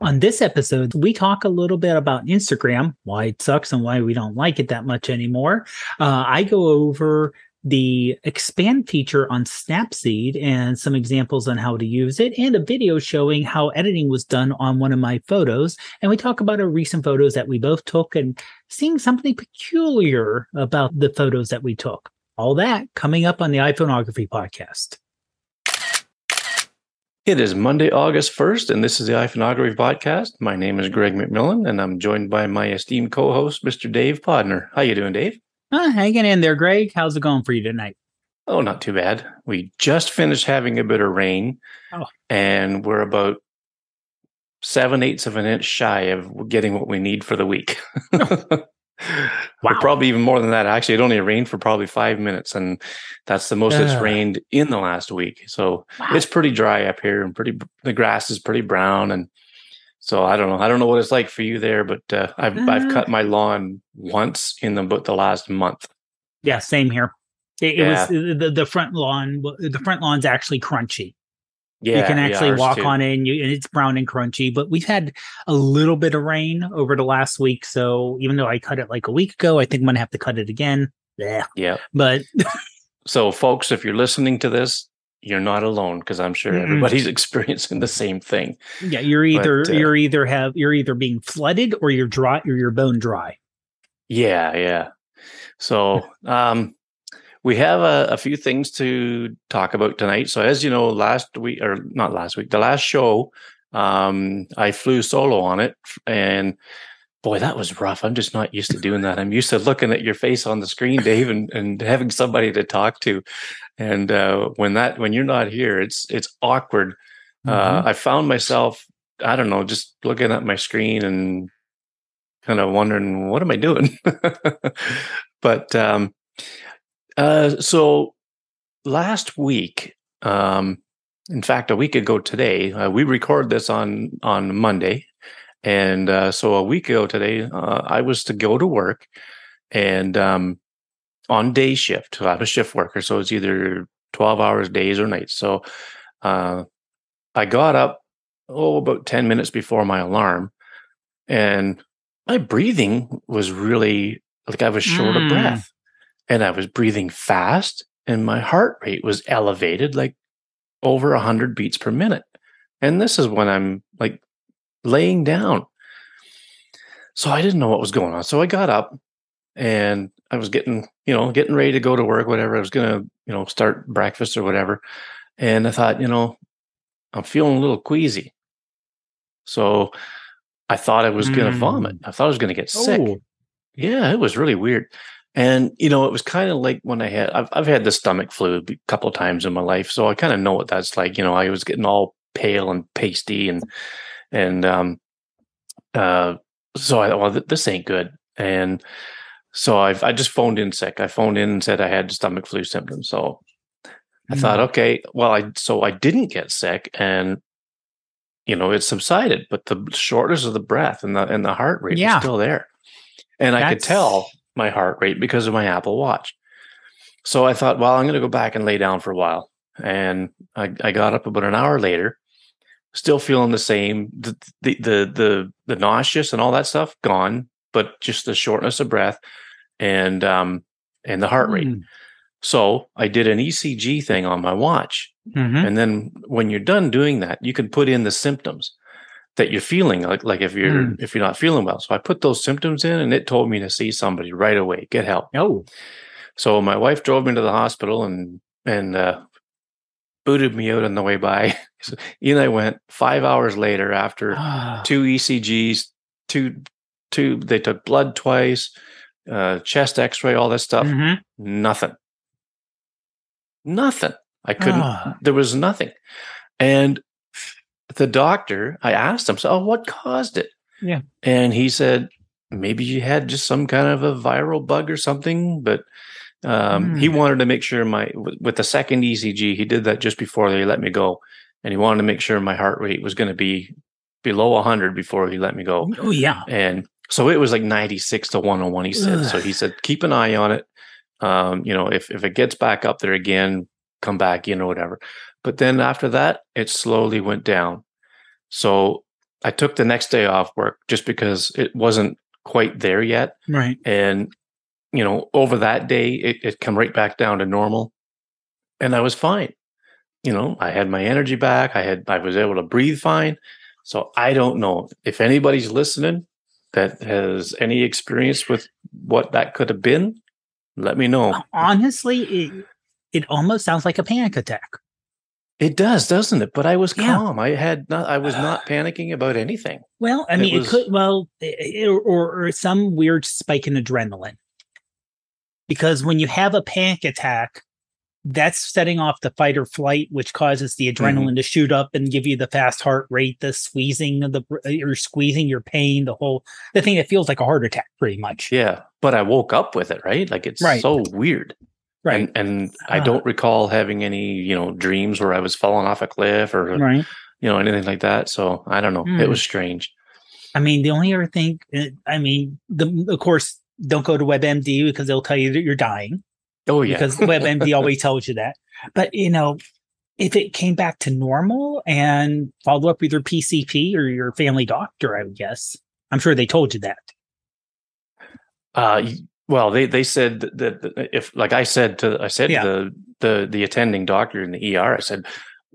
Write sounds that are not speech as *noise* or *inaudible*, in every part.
On this episode, we talk a little bit about Instagram, why it sucks and why we don't like it that much anymore. Uh, I go over the expand feature on Snapseed and some examples on how to use it, and a video showing how editing was done on one of my photos. And we talk about our recent photos that we both took and seeing something peculiar about the photos that we took. All that coming up on the iPhoneography podcast. It is Monday, August 1st, and this is the iPhoneography podcast. My name is Greg McMillan, and I'm joined by my esteemed co-host, Mr. Dave Podner. How you doing, Dave? Uh, hanging in there, Greg. How's it going for you tonight? Oh, not too bad. We just finished having a bit of rain, Oh. and we're about seven eighths of an inch shy of getting what we need for the week. *laughs* *laughs* Or Wow. probably even more than that. Actually, it only rained for probably five minutes, and that's the most it's rained in the last week. So Wow. it's pretty dry up here, and pretty the grass is pretty brown, and so I don't know. I don't know what it's like for you there, but uh, I've I've Uh. cut my lawn once in the but the last month. Yeah, same here. It, it Yeah. was the, the front lawn. The front lawn's actually crunchy. Yeah, you can actually ours walk too. on it, and, you, and it's brown and crunchy. But we've had a little bit of rain over the last week, so even though I cut it like a week ago, I think I'm gonna have to cut it again. Yeah, Yeah. but So, folks, if you're listening to this, you're not alone because I'm sure Mm-mm. everybody's *laughs* experiencing the same thing. yeah, you're either But, uh, you're either have you're either being flooded or you're dry or you're bone dry. Yeah, yeah. So, um, we have a, a few things to talk about tonight. So, as you know, last week or not last week, the last show, um, I flew solo on it, and boy, that was rough. I'm just not used to doing that. I'm used to looking at your face on the screen, Dave, and, and having somebody to talk to. And uh, when that when you're not here, it's it's awkward. Uh, I found myself, I don't know, just looking at my screen and kind of wondering, what am I doing? *laughs* but um, uh, so last week, um, in fact, a week ago today, uh, we record this on on Monday, and uh, so a week ago today, uh, I was to go to work, and um, on day shift. So I'm a shift worker, so it's either twelve hours days or nights. So uh, I got up oh about ten minutes before my alarm, and my breathing was really like I was short Mm. of breath, and I was breathing fast, and my heart rate was elevated, like over a hundred beats per minute. And this is when I'm like laying down. So I didn't know what was going on. So I got up and I was getting, you know, getting ready to go to work, whatever. I was gonna, you know, start breakfast or whatever. And I thought, you know, I'm feeling a little queasy. So I thought I was gonna Mm. vomit. I thought I was gonna get sick. Oh. Yeah, it was really weird. And you know, it was kind of like when I had I've I've had the stomach flu a couple times in my life, so I kind of know what that's like. You know, I was getting all pale and pasty and and um uh so I well th- this ain't good. And so I've I just phoned in sick. I phoned in and said I had stomach flu symptoms. So I thought, okay, well, I so I didn't get sick, and you know it subsided, but the shortness of the breath and the and the heart rate Yeah. was still there, and I could tell my heart rate because of my Apple Watch. So I thought, well, I'm going to go back and lay down for a while, and I, I got up about an hour later, still feeling the same, the, the the the the nauseous and all that stuff gone, but just the shortness of breath and um and the heart rate. Mm. So I did an ECG thing on my watch. Mhm. And then when you're done doing that, you can put in the symptoms that you're feeling like like if you're Mm. if you're not feeling well. So I put those symptoms in and it told me to see somebody right away, get help. Oh, So my wife drove me to the hospital and and uh booted me out on the way by. *laughs* So in I went 5 hours later after Ah. two ECGs, two two they took blood twice, uh chest x-ray, all that stuff. Mhm. Nothing. Nothing. I couldn't Ah. there was nothing. And the doctor, I asked him, so oh, what caused it? Yeah. And he said, maybe you had just some kind of a viral bug or something, but um, he Hmm. wanted to make sure my with the second ECG, he did that just before they let me go, and he wanted to make sure my heart rate was going to be below 100 before he let me go. Oh yeah. And so it was like 96 to 101, he said. So he said, keep an eye on it. Um, you know, if, if it gets back up there again, come back in or whatever. But then after that, it slowly went down. So I took the next day off work just because it wasn't quite there yet. Right. And, you know, over that day, it, it come right back down to normal. And I was fine. You know, I had my energy back. I had, I was able to breathe fine. So I don't know if anybody's listening that has any experience with what that could have been. Let me know. Honestly, it, it almost sounds like a panic attack. It does, doesn't it? But I was Yeah. calm. I had not. I was not *sighs* panicking about anything. Well, I mean, it, was- could, well, it, or, or some weird spike in adrenaline. Because when you have a panic attack, that's setting off the fight or flight, which causes the mm-hmm. adrenaline to shoot up and give you the fast heart rate, the squeezing of the, br- uh, you're squeezing your pain, the whole, the thing that feels like a heart attack, pretty much. Yeah, but I woke up with it. Right, like it's Right. so weird. Right. And, and I Ah. don't recall having any, you know, dreams where I was falling off a cliff or right. you know anything like that. So I don't know. Hmm. It was strange. I mean, the only other thing, uh, I mean, the, of course, don't go to WebMD because they'll tell you that you're dying. Oh yeah. because *laughs* WebMD always tells you that. But you know, if it came back to normal and follow up with your PCP or your family doctor, I would guess. I'm sure they told you that. Uh, well, they they said that, if, like I said to, I said Yeah. to the the the attending doctor in the ER, I said,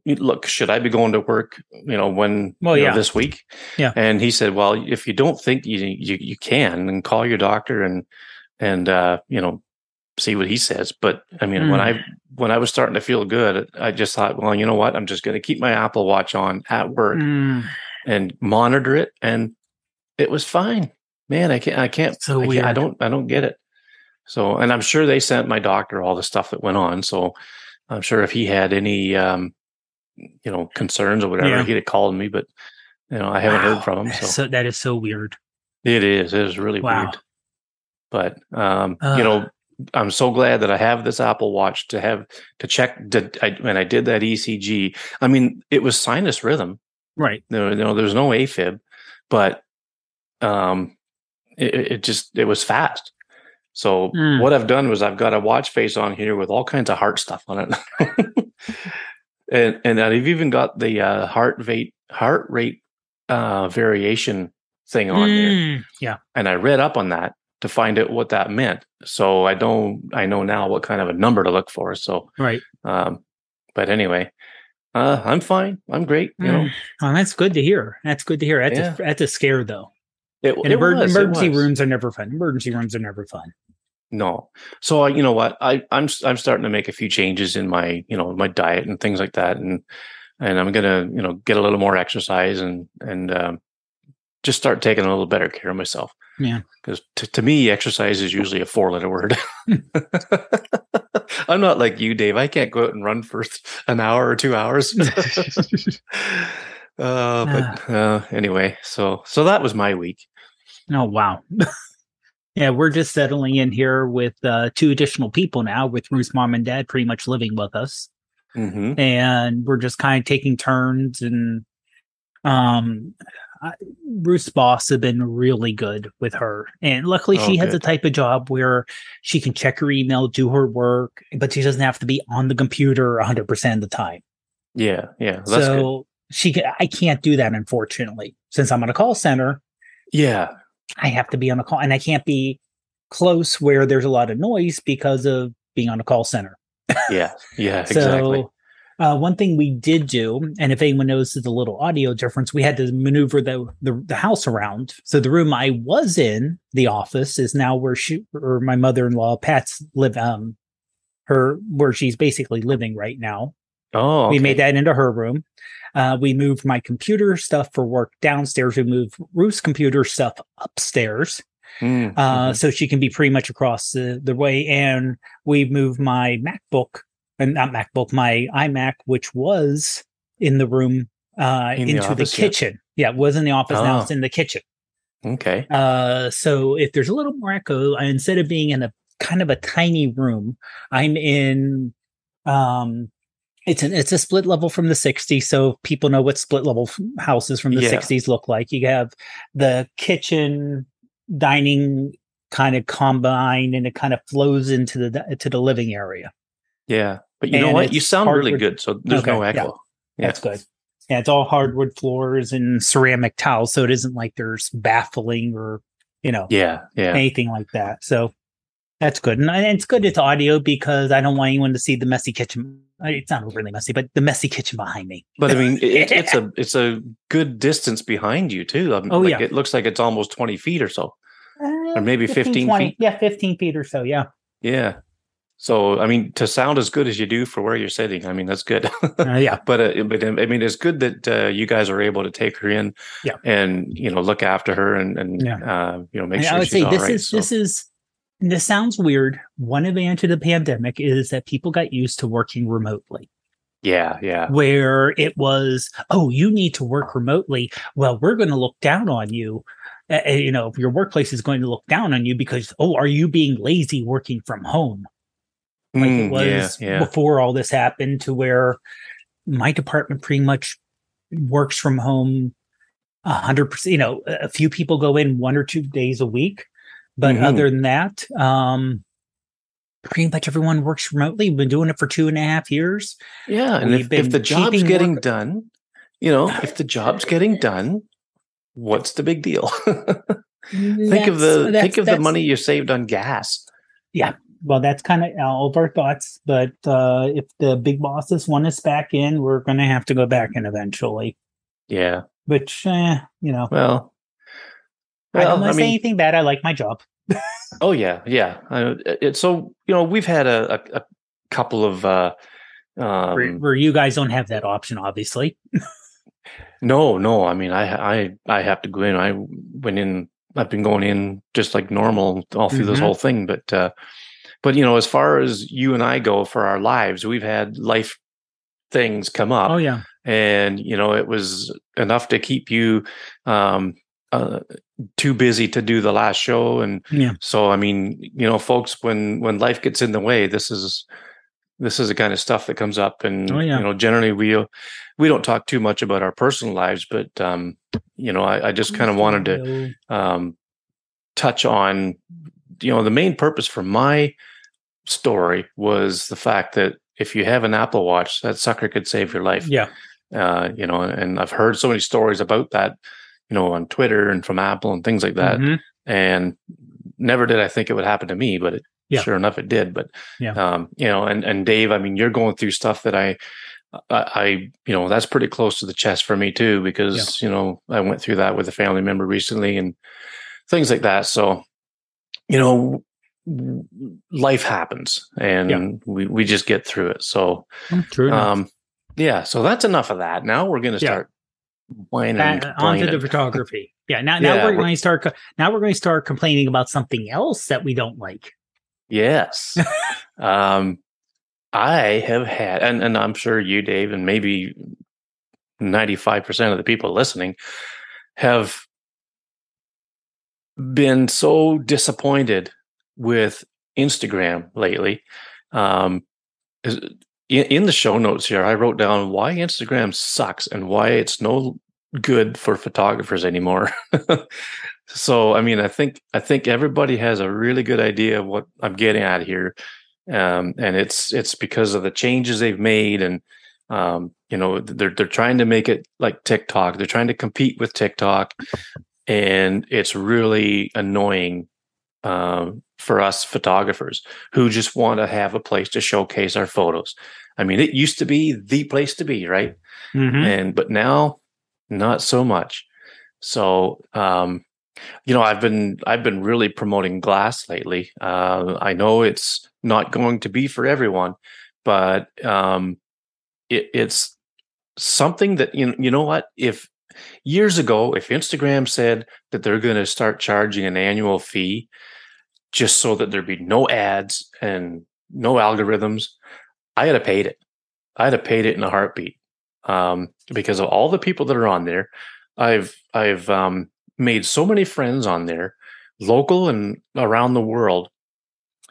"Look, should I be going to work? You know, when Well, you know, this week?" Yeah. And he said, "Well, if you don't think you you you can, then call your doctor and and uh, you know see what he says." But I mean, when Mm. I when I was starting to feel good, I just thought, well, you know what? I'm just going to keep my Apple Watch on at work Mm, and monitor it, and it was fine. Man, I can't. I can't. So I, can't, I don't. I don't get it. So, and I'm sure they sent my doctor all the stuff that went on. So, I'm sure if he had any, um, you know, concerns or whatever, Yeah. he'd have called me. But you know, I haven't wow. heard from him. So, So that is so weird. it is. It is really Wow. weird. But um, Ugh. you know, I'm so glad that I have this Apple Watch to have to check. Did I, when I did that ECG? I mean, it was sinus rhythm. Right. No, no, there's no AFib, but um, it, it just it was fast. So Mm. what I've done was I've got a watch face on here with all kinds of heart stuff on it, *laughs* and and I've even got the uh, heart rate heart rate uh, variation thing on Mm, yeah. and I read up on that to find out what that meant. So I don't I know now what kind of a number to look for. So Right. um, but anyway, uh, I'm fine. I'm great. You know, Mm. Well, that's good to hear. That's good to hear. That's, Yeah. a, that's a scare, though. It, And it emer- was, it emergency was. rooms are never fun. Emergency rooms are never fun. No. So I, you know what, I, I'm I'm starting to make a few changes in my you know my diet and things like that, and and I'm gonna you know get a little more exercise and and um, just start taking a little better care of myself. Yeah. Because t- to me, exercise is usually a four letter word. *laughs* I'm not like you, Dave. I can't go out and run for an hour or two hours. *laughs* *laughs* uh, but uh, anyway, so so that was my week. Oh wow. *laughs* yeah, we're just settling in here with uh, two additional people now, with Ruth's mom and dad pretty much living with us, hmm and we're just kind of taking turns. And um, I, Ruth's boss have been really good with her, and luckily Oh, she has the type of job where she can check her email, do her work, but she doesn't have to be on the computer 100 percent of the time. Yeah, yeah, that's good. so she, I can't do that unfortunately, since I'm on a call center. Yeah, I have to be on a call and I can't be close where there's a lot of noise because of being on a call center. yeah, yeah, *laughs* so, exactly. uh, one thing we did do, and if anyone notices the little audio difference, we had to maneuver the, the the house around. So the room I was in, the office, is now where she or my mother in law Pat's live. Um, her where she's basically living right now. Oh, We made that into her room. Uh, we moved my computer stuff for work downstairs. We moved Ruth's computer stuff upstairs Mm, uh, mhm. so she can be pretty much across the, the way. And we moved my MacBook and not MacBook, my iMac, which was in the room uh, In into the, office, yeah. kitchen. Yeah, it was in the office. Now Oh. it's in the kitchen. okay. Uh, so if there's a little more echo, I- instead of being in a kind of a tiny room, I'm in. Um, it's an it's a split level from the 60s, so people know what split level f- houses from the Yeah. 60s look like. You have the kitchen, dining kind of combined, and it kind of flows into the to the living area. Yeah, but you know what? You sound really good, so there's no Okay, yeah. echo. Yeah. That's good. Yeah, it's all hardwood floors and ceramic tiles, so it isn't like there's baffling or you know Yeah, yeah. anything like that. So that's good, and I- it's good it's audio because I don't want anyone to see the messy kitchen. It's not overly messy, but the messy kitchen behind me. But I mean, it, it's a *laughs* it's a good distance behind you too. Um, Oh, like, yeah. it looks like it's almost twenty feet or so. Uh, maybe 15 feet? Yeah, 15 feet or so. Yeah. Yeah. So I mean, to sound as good as you do for where you're sitting, I mean that's good. Uh, yeah. *laughs* but uh, but I mean, it's good that uh, you guys are able to take her in, Yeah. and you know look after her and and Yeah. uh, you know make And sure I would she's say all this right. is so- this is this sounds weird. One advantage of the pandemic is that people got used to working remotely. yeah, yeah, Where it was, oh, you need to work remotely. Well, we're going to look down on you. Uh, you know, your workplace is going to look down on you because, oh, are you being lazy working from home? Like Mm, it was yeah, yeah. before all this happened, to where my department pretty much works from home a hundred percent. You know, a few people go in one or two days a week, but Mhm. other than that, um, pretty much everyone works remotely. We've been doing it for two and a half years. Yeah, and We've if, if the job's getting work- done, you know, if the job's getting done, what's the big deal? *laughs* think of the think of the money you saved on gas. Yeah, well, that's kind of all of our thoughts. But uh, if the big bosses want us back in, we're going to have to go back in eventually. Yeah. Which, eh, you know, Well, I don't well, want to say mean, anything bad. I like my job. oh yeah, yeah. Uh, it, so you know, we've had a, a, a couple of uh, um, where, where you guys don't have that option, obviously. No, no. I mean, I I I have to go in. I went in. I've been going in just like normal all through this Mhm. whole thing. But uh, but you know, as far as you and I go for our lives, we've had life things come up, Oh yeah, and you know, it was enough to keep you um, uh, too busy to do the last show. And Yeah. so, I mean, you know, folks, when when life gets in the way, this is this is the kind of stuff that comes up and Oh, yeah. you know generally we we don't talk too much about our personal lives but um you know i, I just kind of wanted to to. um touch on you know the main purpose for my story was the fact that if you have an apple watch that sucker could save your life Yeah, uh you know and i've heard so many stories about that you know on twitter and from apple and things like that Mhm. and never did I think it would happen to me, but it, Yeah. sure enough, it did. But Yeah. um, you know, and and Dave, I mean, you're going through stuff that I, I, I you know, that's pretty close to the chest for me too, because you know, I went through that with a family member recently and things like that. So, you know, life happens, and Yeah. we we just get through it. So, True um, yeah. So that's enough of that. Now we're going to start and Uh, onto the photography. *laughs* Yeah, now now Yeah, we're we're- going to start. co- Now we're going to start complaining about something else that we don't like. Yes. *laughs* um, I have had, and, and I'm sure you, Dave, and maybe 95% of the people listening have been so disappointed with Instagram lately. Um, in, in the show notes here, I wrote down why Instagram sucks and why it's no good for photographers anymore. *laughs* so, I mean, I think I think everybody has a really good idea of what I'm getting at here, um, and it's it's because of the changes they've made, and um, you know, they're they're trying to make it like TikTok. They're trying to compete with TikTok, and it's really annoying um, for us photographers who just want to have a place to showcase our photos. I mean, it used to be the place to be, right? Mhm. and but now not so much so um you know i've been i've been really promoting glass lately uh i know it's not going to be for everyone but um it, it's something that you, you know what if years ago if instagram said that they're going to start charging an annual fee just so that there'd be no ads and no algorithms i had have paid it i'd have paid it in a heartbeat um, because of all the people that are on there. I've I've um, made so many friends on there, local and around the world,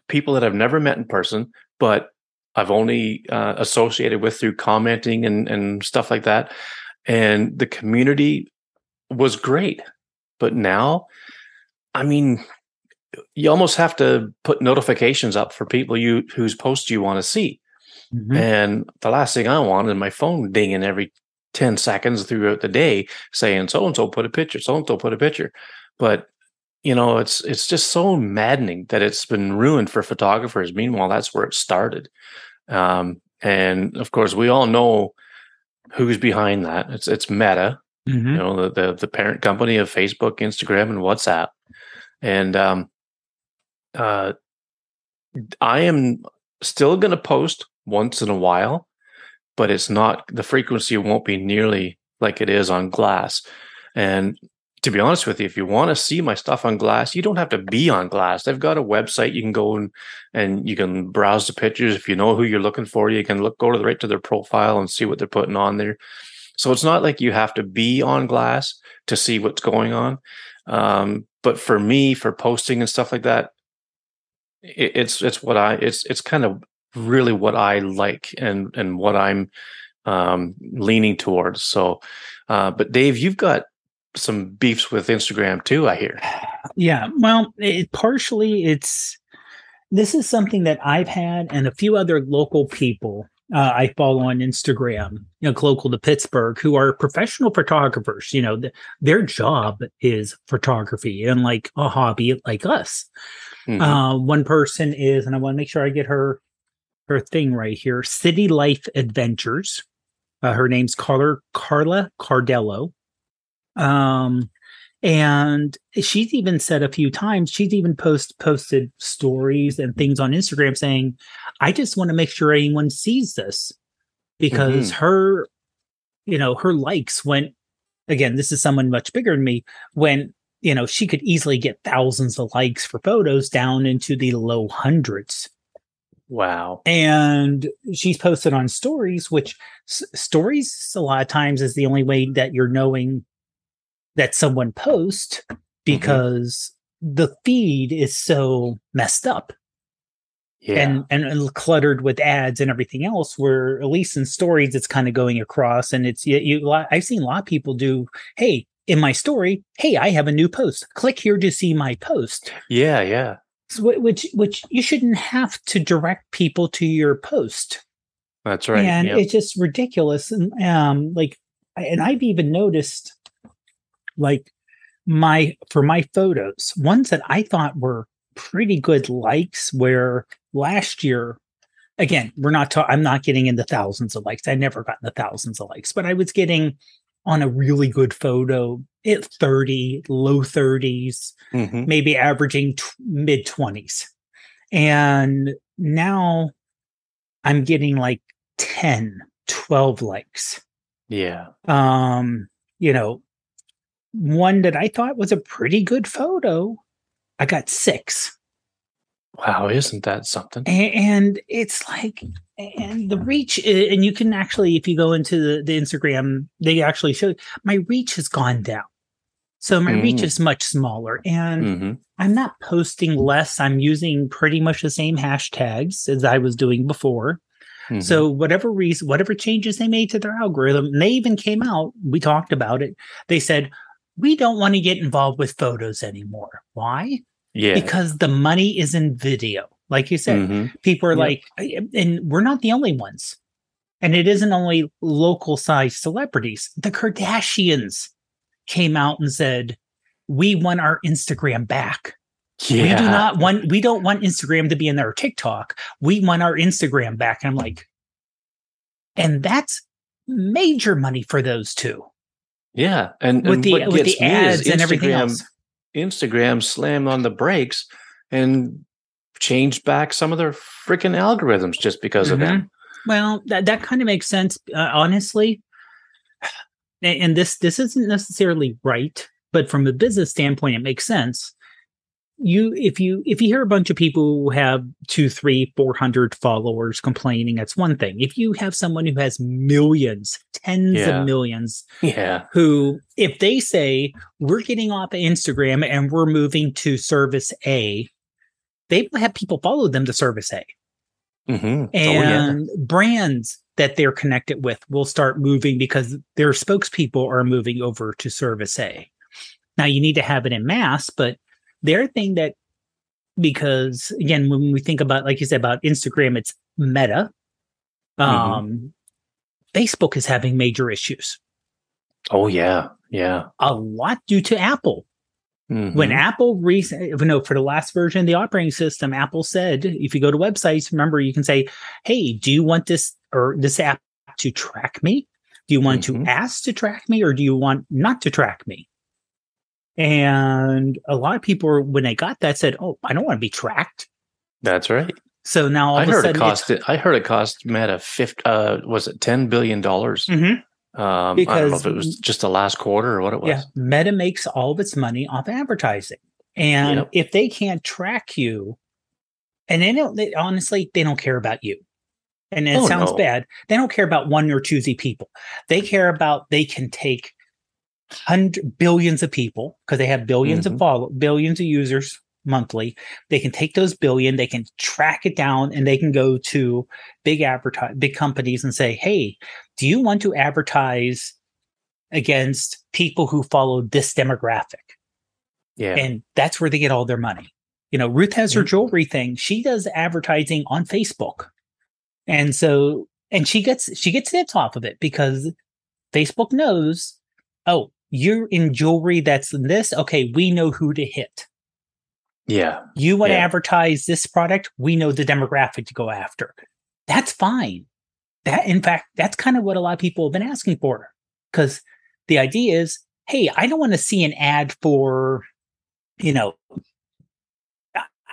people that I've never met in person, but I've only uh, associated with through commenting and and stuff like that. And the community was great, but now, I mean, you almost have to put notifications up for people you whose posts you want to see. Mhm. And the last thing I want is my phone dinging every 10 seconds throughout the day saying so and so put a picture, so and so put a picture. But you know, it's it's just so maddening that it's been ruined for photographers. Meanwhile, that's where it started. Um, and of course, we all know who's behind that. It's it's Meta, mm-hmm. you know, the, the, the parent company of Facebook, Instagram, and WhatsApp. And um, uh, I am still going to post once in a while, but it's not the frequency won't be nearly like it is on Glass. And to be honest with you, if you want to see my stuff on Glass, you don't have to be on Glass. They've got a website you can go and and you can browse the pictures. If you know who you're looking for, you can look go to the right to their profile and see what they're putting on there. So it's not like you have to be on Glass to see what's going on. Um, but for me, for posting and stuff like that, it, it's it's what I it's it's kind of really what I like and and what I'm um, leaning towards. So, uh, but Dave, you've got some beefs with Instagram too. I hear. Yeah, well, it, partially it's this is something that I've had and a few other local people uh, I follow on Instagram, you know, local to Pittsburgh, who are professional photographers. You know, th- their job is photography and like a hobby like us. Mm-hmm. Uh, one person is, and I want to make sure I get her her thing right here. City Life Adventures. Uh, her name's Carla Carla Cardello. Um, and she's even said a few times she's even post posted stories and things on Instagram saying, "I just want to make sure anyone sees this," because mm-hmm. her, you know, her likes went. Again, this is someone much bigger than me. When you know she could easily get thousands of likes for photos down into the low hundreds Wow. And she's posted on stories, which s- stories a lot of times is the only way that you're knowing that someone posts mm-hmm. because mm-hmm. the feed is so messed up. Yeah. And, and cluttered with ads and everything else where at least in stories it's kind of going across and it's you, you I've seen a lot of people do hey in my story hey I have a new post click here to see my post yeah yeah which which you shouldn't have to direct people to your post. That's right. And yep. it's just ridiculous. And um, like, and I've even noticed, like, my for my photos, ones that I thought were pretty good likes. Where last year, again, we're not. Ta- I'm not getting into thousands of likes. I never gotten the thousands of likes, but I was getting on a really good photo at 30, low 30s, mm-hmm. maybe averaging t- mid 20s. And now I'm getting like 10, 12 likes. Yeah. Um, you know, one that I thought was a pretty good photo, I got six. Wow, isn't that something? And, it's like, and the reach, and you can actually, if you go into the, the Instagram, they actually show my reach has gone down. So my mm. reach is much smaller and mm-hmm. I'm not posting less. I'm using pretty much the same hashtags as I was doing before. Mm-hmm. So whatever reason, whatever changes they made to their algorithm, they even came out, we talked about it. They said, we don't want to get involved with photos anymore. Why? Yeah. Because the money is in video. Like you said, mm-hmm. people are yep. like, and we're not the only ones. And it isn't only local size celebrities. The Kardashians came out and said, "We want our Instagram back." Yeah. We do not want we don't want Instagram to be in their TikTok. We want our Instagram back. And I'm like, and that's major money for those two. Yeah. And with and the with the ads and everything else. Instagram slammed on the brakes and changed back some of their freaking algorithms just because mm-hmm. of them. Well, that that kind of makes sense, uh, honestly and this this isn't necessarily right, but from a business standpoint, it makes sense. You if you if you hear a bunch of people who have two, three, four hundred followers complaining, that's one thing. If you have someone who has millions, tens yeah. of millions, yeah, who if they say we're getting off of Instagram and we're moving to service A, they have people follow them to service A. Mm-hmm. And oh, yeah. brands that they're connected with will start moving because their spokespeople are moving over to service A. Now you need to have it in mass, but their thing that because again, when we think about like you said about Instagram, it's meta. Mm-hmm. Um Facebook is having major issues. Oh yeah, yeah. A lot due to Apple. Mhm. When Apple recent, know, for the last version of the operating system, Apple said if you go to websites, remember you can say, "Hey, do you want this or this app to track me? Do you want Mhm. to ask to track me, or do you want not to track me?" And a lot of people, when they got that, said, "Oh, I don't want to be tracked." that's right. So now all I heard it cost. I heard it cost Meta fifty. Uh, was it ten billion dollars? Mhm. Um, I don't know Because- if it was just the last quarter or what it was. Yeah, Meta makes all of its money off advertising, and Yep. if they can't track you, and they don't, they, honestly, they don't care about you. And it Oh, sounds no. bad. They don't care about one or two Z people. They care about they can take hundred billions of people because they have 1000000000s Mhm. of follow billions of users monthly. They can take those billion, they can track it down, and they can go to big advertise big companies and say, "Hey, do you want to advertise against people who follow this demographic?" Yeah. And that's where they get all their money. You know, Ruth has her Mhm. jewelry thing. She does advertising on Facebook. And so and she gets she gets tips off of it because Facebook knows, oh, you're in jewelry that's in this. Okay, we know who to hit. yeah. You want to advertise this product, we know the demographic to go after. That's fine. That in fact, that's kind of what a lot of people have been asking for. Because the idea is, hey, I don't want to see an ad for, you know,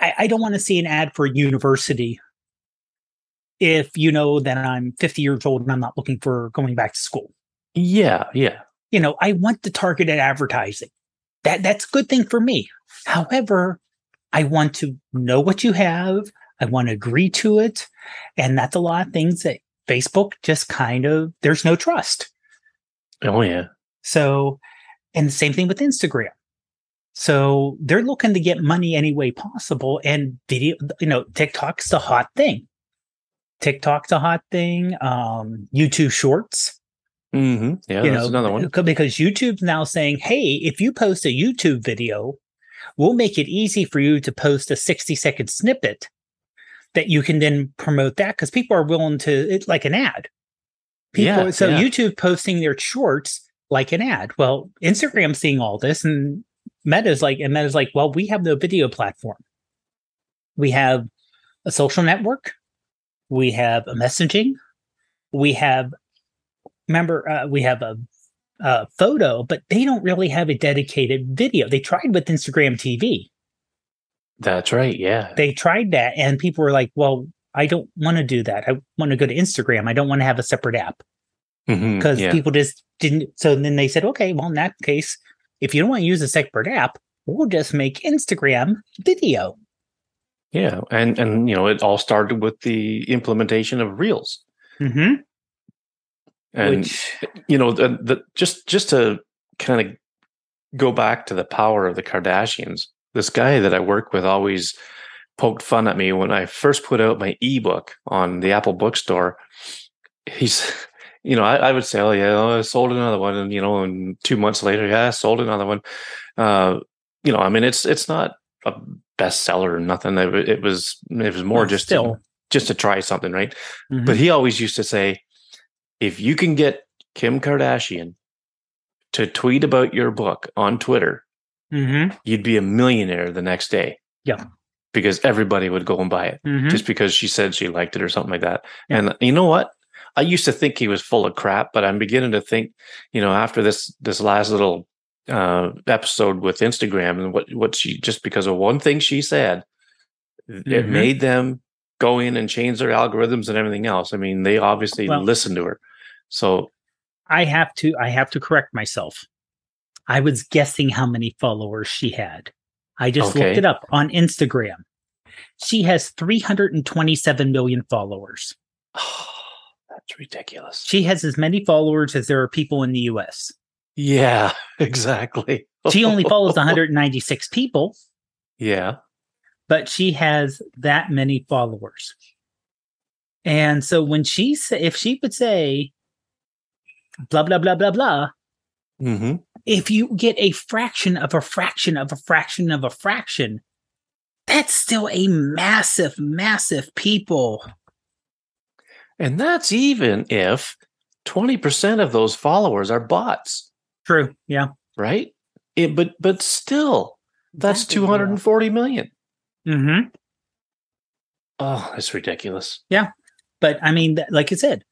I, I don't want to see an ad for a university if you know that I'm 50 years old and I'm not looking for going back to school. Yeah. Yeah. You know, I want the targeted advertising. That that's a good thing for me. However, I want to know what you have. I want to agree to it. And that's a lot of things that Facebook just kind of there's no trust. Oh yeah. So, and the same thing with Instagram. So they're looking to get money any way possible. And video, you know, TikTok's the hot thing. TikTok's a hot thing. Um, YouTube Shorts, hmm Yeah. you that's know, another one. because YouTube's now saying, hey, if you post a YouTube video, we'll make it easy for you to post a 60 second snippet that you can then promote that because people are willing to, it's like an ad. People, Yeah, so yeah. YouTube posting their shorts like an ad. Well, Instagram's seeing all this and Meta's like, and Meta's like, well, we have no video platform. We have a social network. We have a messaging. We have, remember, uh, we have a, a photo, but they don't really have a dedicated video. They tried with Instagram TV. That's right. Yeah. They tried that, and people were like, well, I don't want to do that. I want to go to Instagram. I don't want to have a separate app because yeah. people just didn't. So then they said, okay, well, in that case, if you don't want to use a separate app, we'll just make Instagram video. Yeah. And and you know, it all started with the implementation of Reels. Mm-hmm. And Which, you know, the, the just just to kind of go back to the power of the Kardashians. This guy that I work with always poked fun at me when I first put out my ebook on the Apple bookstore. He's, *laughs* you know, I, I would say, "Oh yeah, oh, I sold another one," and you know, and two months later, yeah, I sold another one. Uh, you know, I mean, it's it's not a bestseller or nothing. It, it was it was more just still. to, just to try something, right? Mhm. But he always used to say, if you can get Kim Kardashian to tweet about your book on Twitter, Mhm. you'd be a millionaire the next day. Yeah. Because everybody would go and buy it Mhm. just because she said she liked it or something like that. And you know what? I used to think he was full of crap, but I'm beginning to think, you know, after this this last little uh episode with Instagram and what what she just because of one thing she said, it Mhm. made them go in and change their algorithms and everything else. I mean, they obviously Well- listened to her. So I have to I have to correct myself. I was guessing how many followers she had. I just Okay. looked it up on Instagram. She has 327 million followers. *sighs* that's ridiculous. She has as many followers as there are people in the US. Yeah, *laughs* exactly. She only follows *laughs* 196 people, yeah. But she has that many followers. And so when she say, if she would say blah blah blah blah blah, hmm if you get a fraction of a fraction of a fraction of a fraction, that's still a massive, massive people. And that's even if 20% of those followers are bots. True. Yeah. Right? It, but but still, that's Exactly, two hundred and forty million. Mm-hmm. Oh, that's ridiculous. Yeah. But I mean, like I said,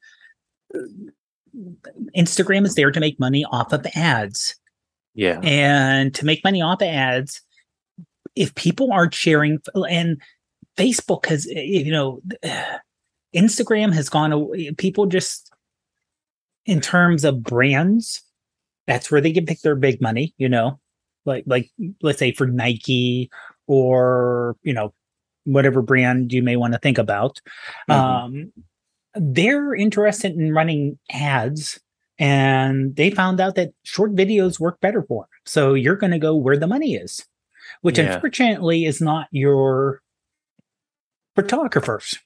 Instagram is there to make money off of ads. Yeah. And to make money off of ads, if people aren't sharing, and Facebook has, you know, *sighs* Instagram has gone away. People just, in terms of brands, that's where they can pick their big money, you know, like, like, let's say for Nike or, you know, whatever brand you may want to think about. Mhm. Um, they're interested in running ads and they found out that short videos work better for them. So you're going to go where the money is, which Yeah. unfortunately is not your photographers.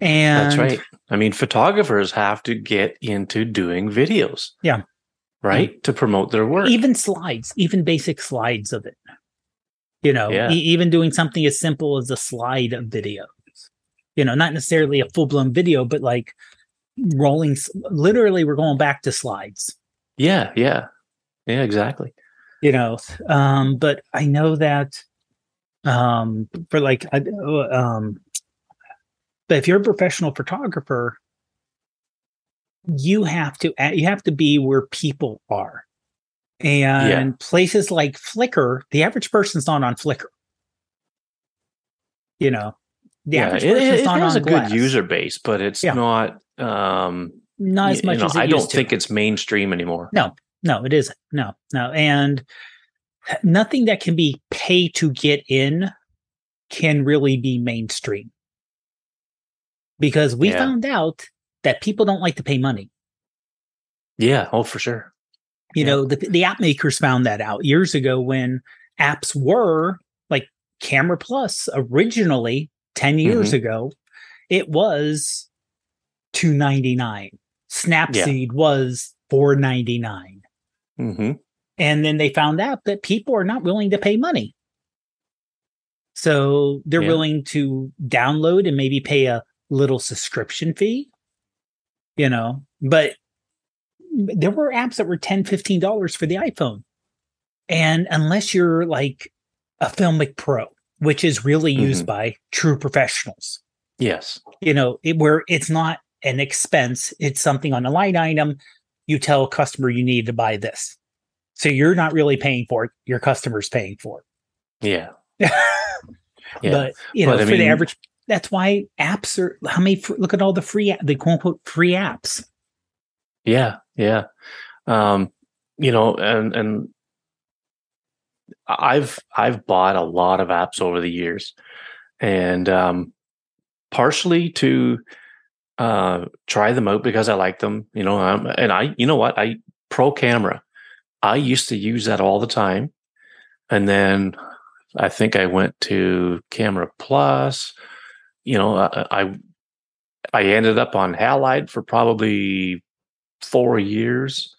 And That's right. I mean, photographers have to get into doing videos. Yeah. Right? To promote their work. even slides, even basic slides of it. You know, Yeah. e- even doing something as simple as a slide of videos. You know, not necessarily a full blown video, but like rolling. Literally, we're going back to slides. yeah, yeah. Yeah, exactly. you know um but i know that um for like I, um but if you're a professional photographer you have to you have to be where people are and places like flickr the average person's not on flickr you know the yeah, average it, person's it not has on a good user base, but it's Yeah. not um not as you much know, as it I don't to. think it's mainstream anymore. No, no, it isn't. No, no. And nothing that can be pay to get in can really be mainstream. Because we Yeah. found out that people don't like to pay money. Yeah, oh for sure. You Yeah. know, the, the app makers found that out years ago when apps were like Camera Plus originally 10 years Mm-hmm. ago, it was 299. Snapseed was 499. hmm and then they found out that people are not willing to pay money so they're Yeah. willing to download and maybe pay a little subscription fee you know but there were apps that were 10 15 dollars for the iphone. And unless you're like a filmic pro which is really used Mhm. by true professionals. Yes. you know it, where it's not an expense it's something on a line item you tell a customer you need to buy this. So you're not really paying for it your customer's paying for it. Yeah. *laughs* but you know But for the average that's why apps are how many look at all the free the quote unquote free apps. Yeah, yeah. Um, you know, and and I've I've bought a lot of apps over the years, and um, partially to uh, try them out because I like them. You know, um, and I, you know what, I Pro Camera. I used to use that all the time, and then I think I went to Camera Plus. You know, I I, I ended up on Halide for probably four years.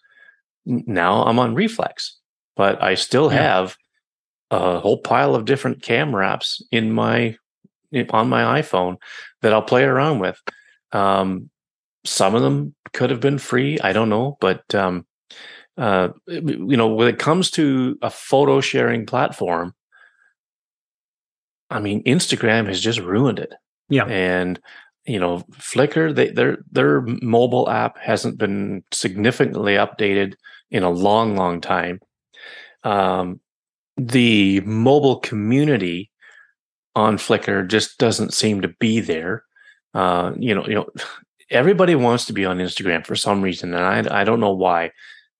Now I'm on Reeflex, but I still Yeah. have a whole pile of different camera apps in my on my iPhone that I'll play around with. Um, some of them could have been free. I don't know, but um, uh, you know, when it comes to a photo sharing platform, I mean, Instagram has just ruined it yeah and you know flickr they, their their mobile app hasn't been significantly updated in a long long time. Um, the mobile community on flickr just doesn't seem to be there. Uh, you know you know *sighs* everybody wants to be on instagram for some reason and i i don't know why.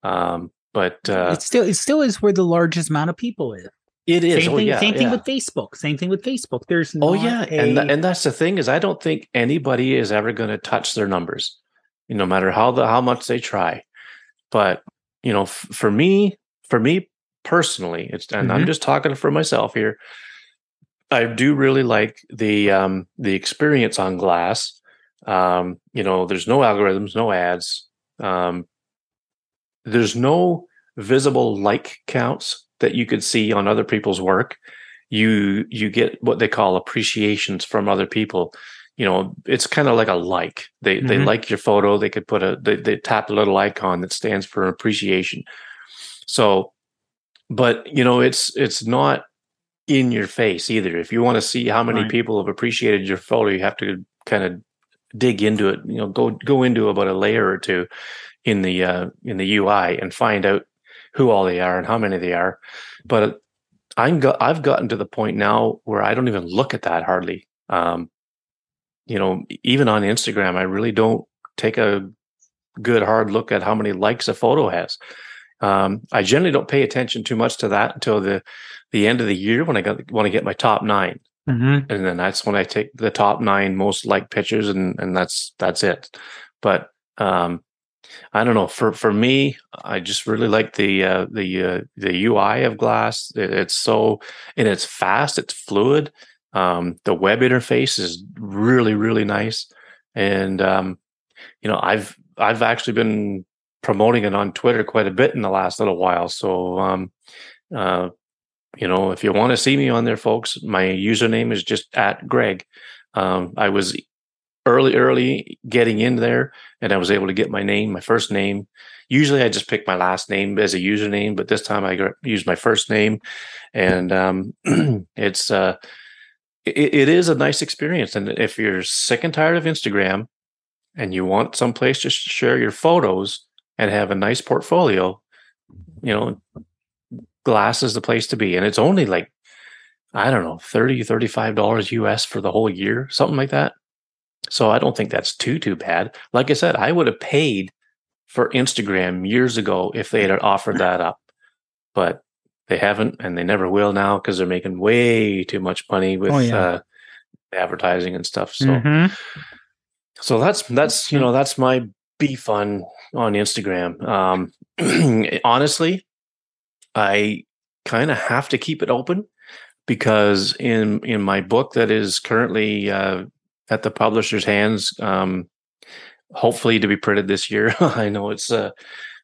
Um, but uh, it still it still is where the largest amount of people is it is same oh, thing yeah, same thing yeah. with facebook same thing with facebook there's Oh yeah, a, and th- and that's the thing is I don't think anybody is ever going to touch their numbers, you know, no matter how the how much they try. But you know, f- for me, for me personally, it's and I'm Mhm. just talking for myself here. I do really like the um, the experience on Glass. Um, you know, there's no algorithms, no ads. Um, there's no visible like counts that you could see on other people's work you you get what they call appreciations from other people you know, it's kind of like a like. They mm-hmm. they like your photo. They could put a they, they tap a little icon that stands for appreciation. So, but you know, it's it's not in your face either. If you want to see how many right. people have appreciated your photo, you have to kind of dig into it. You know, go go into about a layer or two in the uh, in the UI and find out who all they are and how many they are. But I'm go- I've gotten to the point now where I don't even look at that hardly. Um, you know, even on Instagram, I really don't take a good hard look at how many likes a photo has. Um, I generally don't pay attention too much to that until the the end of the year when I got want to get my top 9 mm-hmm. and then that's when I take the top nine most liked pictures, and and that's that's it. But um, I don't know. For for me, I just really like the uh, the uh, the UI of Glass. It, it's so and it's fast. It's fluid. Um, the web interface is really really nice, and um, you know I've I've actually been promoting it on Twitter quite a bit in the last little while. So um, uh, you know if you want to see me on there, folks, my username is just at Greg. Um, I was early, early getting in there, and I was able to get my name, my first name. Usually, I just pick my last name as a username, but this time I used my first name, and um, *clears throat* it's uh, it, it is a nice experience. And if you're sick and tired of Instagram, and you want some place to share your photos and have a nice portfolio, you know, Glass is the place to be, and it's only like I don't know, 30 $35 US for the whole year, something like that. So I don't think that's too too bad. Like I said, I would have paid for Instagram years ago if they had offered that up, but they haven't, and they never will now because they're making way too much money with oh, yeah. uh, advertising and stuff. So, mm-hmm. so that's that's you know that's my beef on on Instagram. Um, *clears throat* honestly, I kind of have to keep it open because in in my book that is currently uh, at the publisher's hands. Um, hopefully to be printed this year. *laughs* I know it's uh,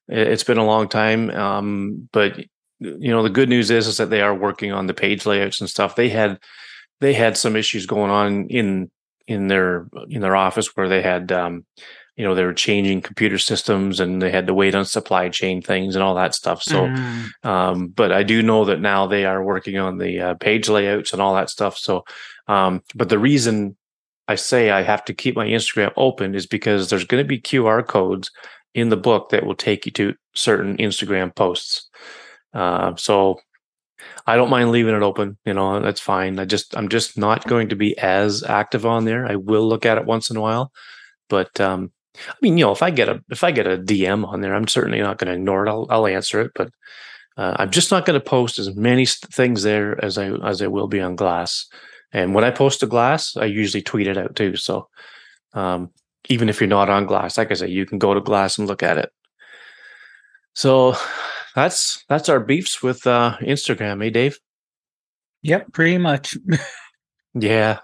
it's been a long time, um, but you know the good news is is that they are working on the page layouts and stuff. They had they had some issues going on in in their in their office where they had um, you know they were changing computer systems and they had to wait on supply chain things and all that stuff so mm. um, but i do know that now they are working on the uh, page layouts and all that stuff so um, but the reason I say I have to keep my Instagram open is because there's going to be QR codes in the book that will take you to certain Instagram posts. Uh, so I don't mind leaving it open. You know, that's fine. I just I'm just not going to be as active on there. I will look at it once in a while, but um, I mean, you know, if I get a if I get a DM on there, I'm certainly not going to ignore it. I'll I'll answer it, but uh, I'm just not going to post as many things there as I as I will be on Glass. And when I post a glass, I usually tweet it out too. So um, even if you're not on glass, like I say, you can go to glass and look at it. So that's that's our beefs with uh, Instagram, eh, Dave? Yep, pretty much. *laughs* yeah.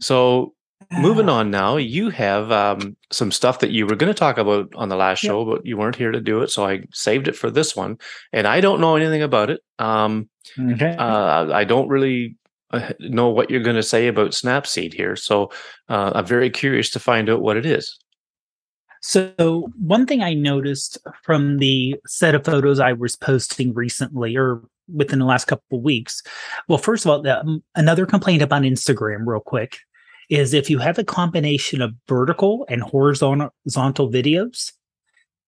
So moving on now, you have um, some stuff that you were going to talk about on the last yep. show, but you weren't here to do it, so I saved it for this one. And I don't know anything about it. Um, okay. Uh, I don't really know what you're going to say about Snapseed here. So uh, I'm very curious to find out what it is. So one thing I noticed from the set of photos I was posting recently, or within the last couple of weeks, well, first of all, um, another complaint about Instagram, real quick, is if you have a combination of vertical and horizontal videos,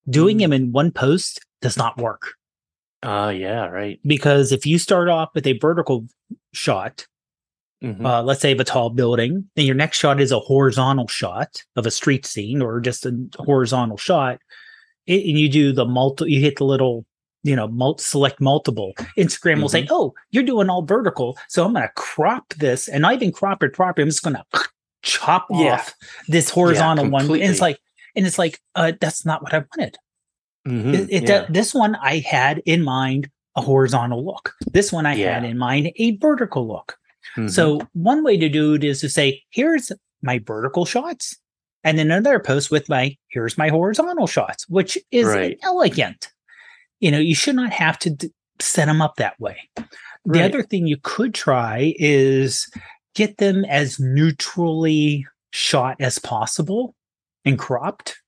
doing mm. them in one post does not work. Uh yeah, right. Because if you start off with a vertical shot Mm-hmm. Uh, let's say of a tall building, then your next shot is a horizontal shot of a street scene or just a horizontal shot. It, and you do the multi, you hit the little, you know, mul- select multiple. Instagram mm-hmm. will say, mm-hmm. "Oh, you're doing all vertical, so I'm going to crop this, and not even crop it properly. I'm just going *laughs* to chop yeah. off this horizontal yeah, one." And it's like, and it's like, uh, that's not what I wanted. Mm-hmm. It, it yeah. this one I had in mind a horizontal look. This one I had in mind a vertical look. Mm-hmm. So one way to do it is to say, here's my vertical shots, and then another post with my here's my horizontal shots, which is right. elegant. You know, you should not have to d- set them up that way. Right. The other thing you could try is get them as neutrally shot as possible and cropped,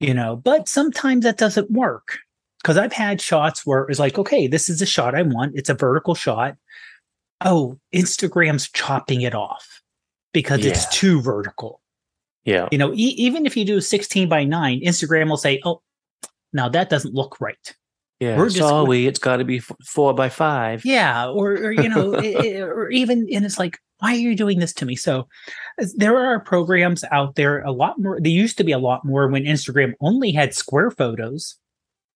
you know, but sometimes that doesn't work because I've had shots where it's like, okay, this is a shot I want. It's a vertical shot. Oh, Instagram's chopping it off because yeah. it's too vertical. Yeah. You know, e- even if you do 16 by 9, Instagram will say, oh, now that doesn't look right. Yeah, we're sorry, it's got to be f- four by five. Yeah, or, or you know, *laughs* it, or even and it's like, why are you doing this to me? So there are programs out there a lot more. There used to be a lot more when Instagram only had square photos.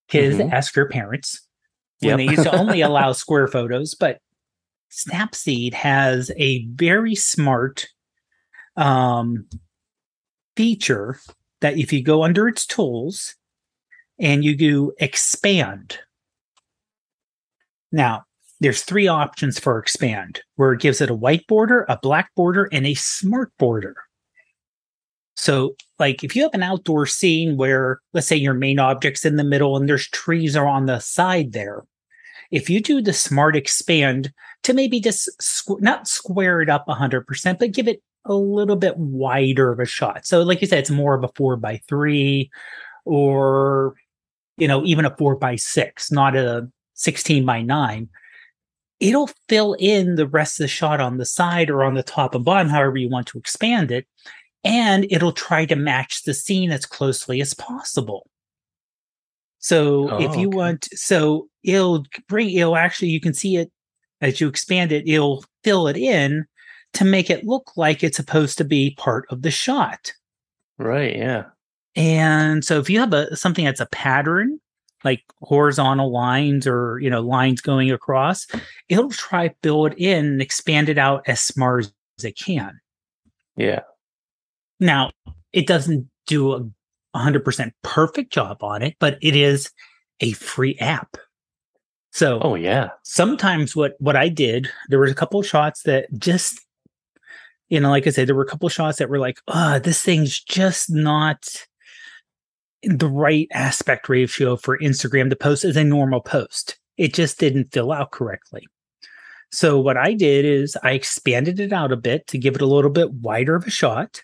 Kids, mm-hmm. ask your parents when yep. they used to only *laughs* allow square photos, but Snapseed has a very smart um, feature that if you go under its tools and you do expand. Now, there's three options for expand where it gives it a white border, a black border, and a smart border. So, like if you have an outdoor scene where, let's say, your main object's in the middle and there's trees are on the side there, if you do the smart expand to maybe just squ- not square it up 100%, but give it a little bit wider of a shot. So, like you said, it's more of a four by three or, you know, even a four by six, not a 16 by nine. It'll fill in the rest of the shot on the side or on the top and bottom, however you want to expand it. And it'll try to match the scene as closely as possible. So oh, if you okay. want, so it'll bring, it'll actually, you can see it as you expand it, it'll fill it in to make it look like it's supposed to be part of the shot. Right. Yeah. And so if you have a something that's a pattern, like horizontal lines or you know lines going across, it'll try build in and expand it out as smart as it can. Yeah. Now it doesn't do a 100% perfect job on it, but it is a free app. So, oh yeah. Sometimes what what I did, there was a couple of shots that just you know, like I said, there were a couple shots that were like, oh, this thing's just not the right aspect ratio for Instagram to post as a normal post. It just didn't fill out correctly. So what I did is I expanded it out a bit to give it a little bit wider of a shot.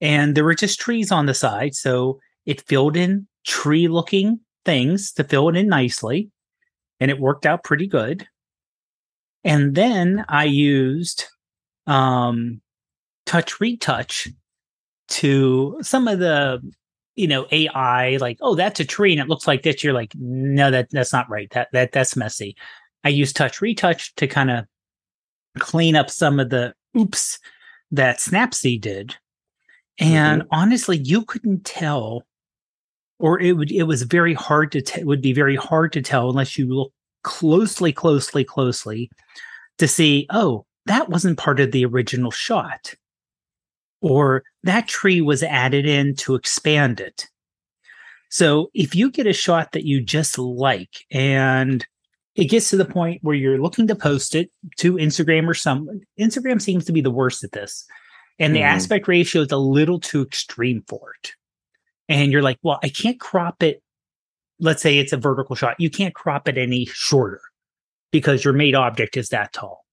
And there were just trees on the side. So it filled in tree looking things to fill it in nicely. And it worked out pretty good. And then I used um, touch retouch to some of the you know AI like oh that's a tree and it looks like this you're like no that that's not right that that that's messy I use touch retouch to kind of clean up some of the oops that Snapseed did and mm-hmm. honestly you couldn't tell or it would it was very hard to t- would be very hard to tell unless you look closely closely closely to see oh that wasn't part of the original shot. Or that tree was added in to expand it. So if you get a shot that you just like and it gets to the point where you're looking to post it to Instagram or some Instagram seems to be the worst at this. And the mm. aspect ratio is a little too extreme for it. And you're like, well, I can't crop it. Let's say it's a vertical shot. You can't crop it any shorter because your mate object is that tall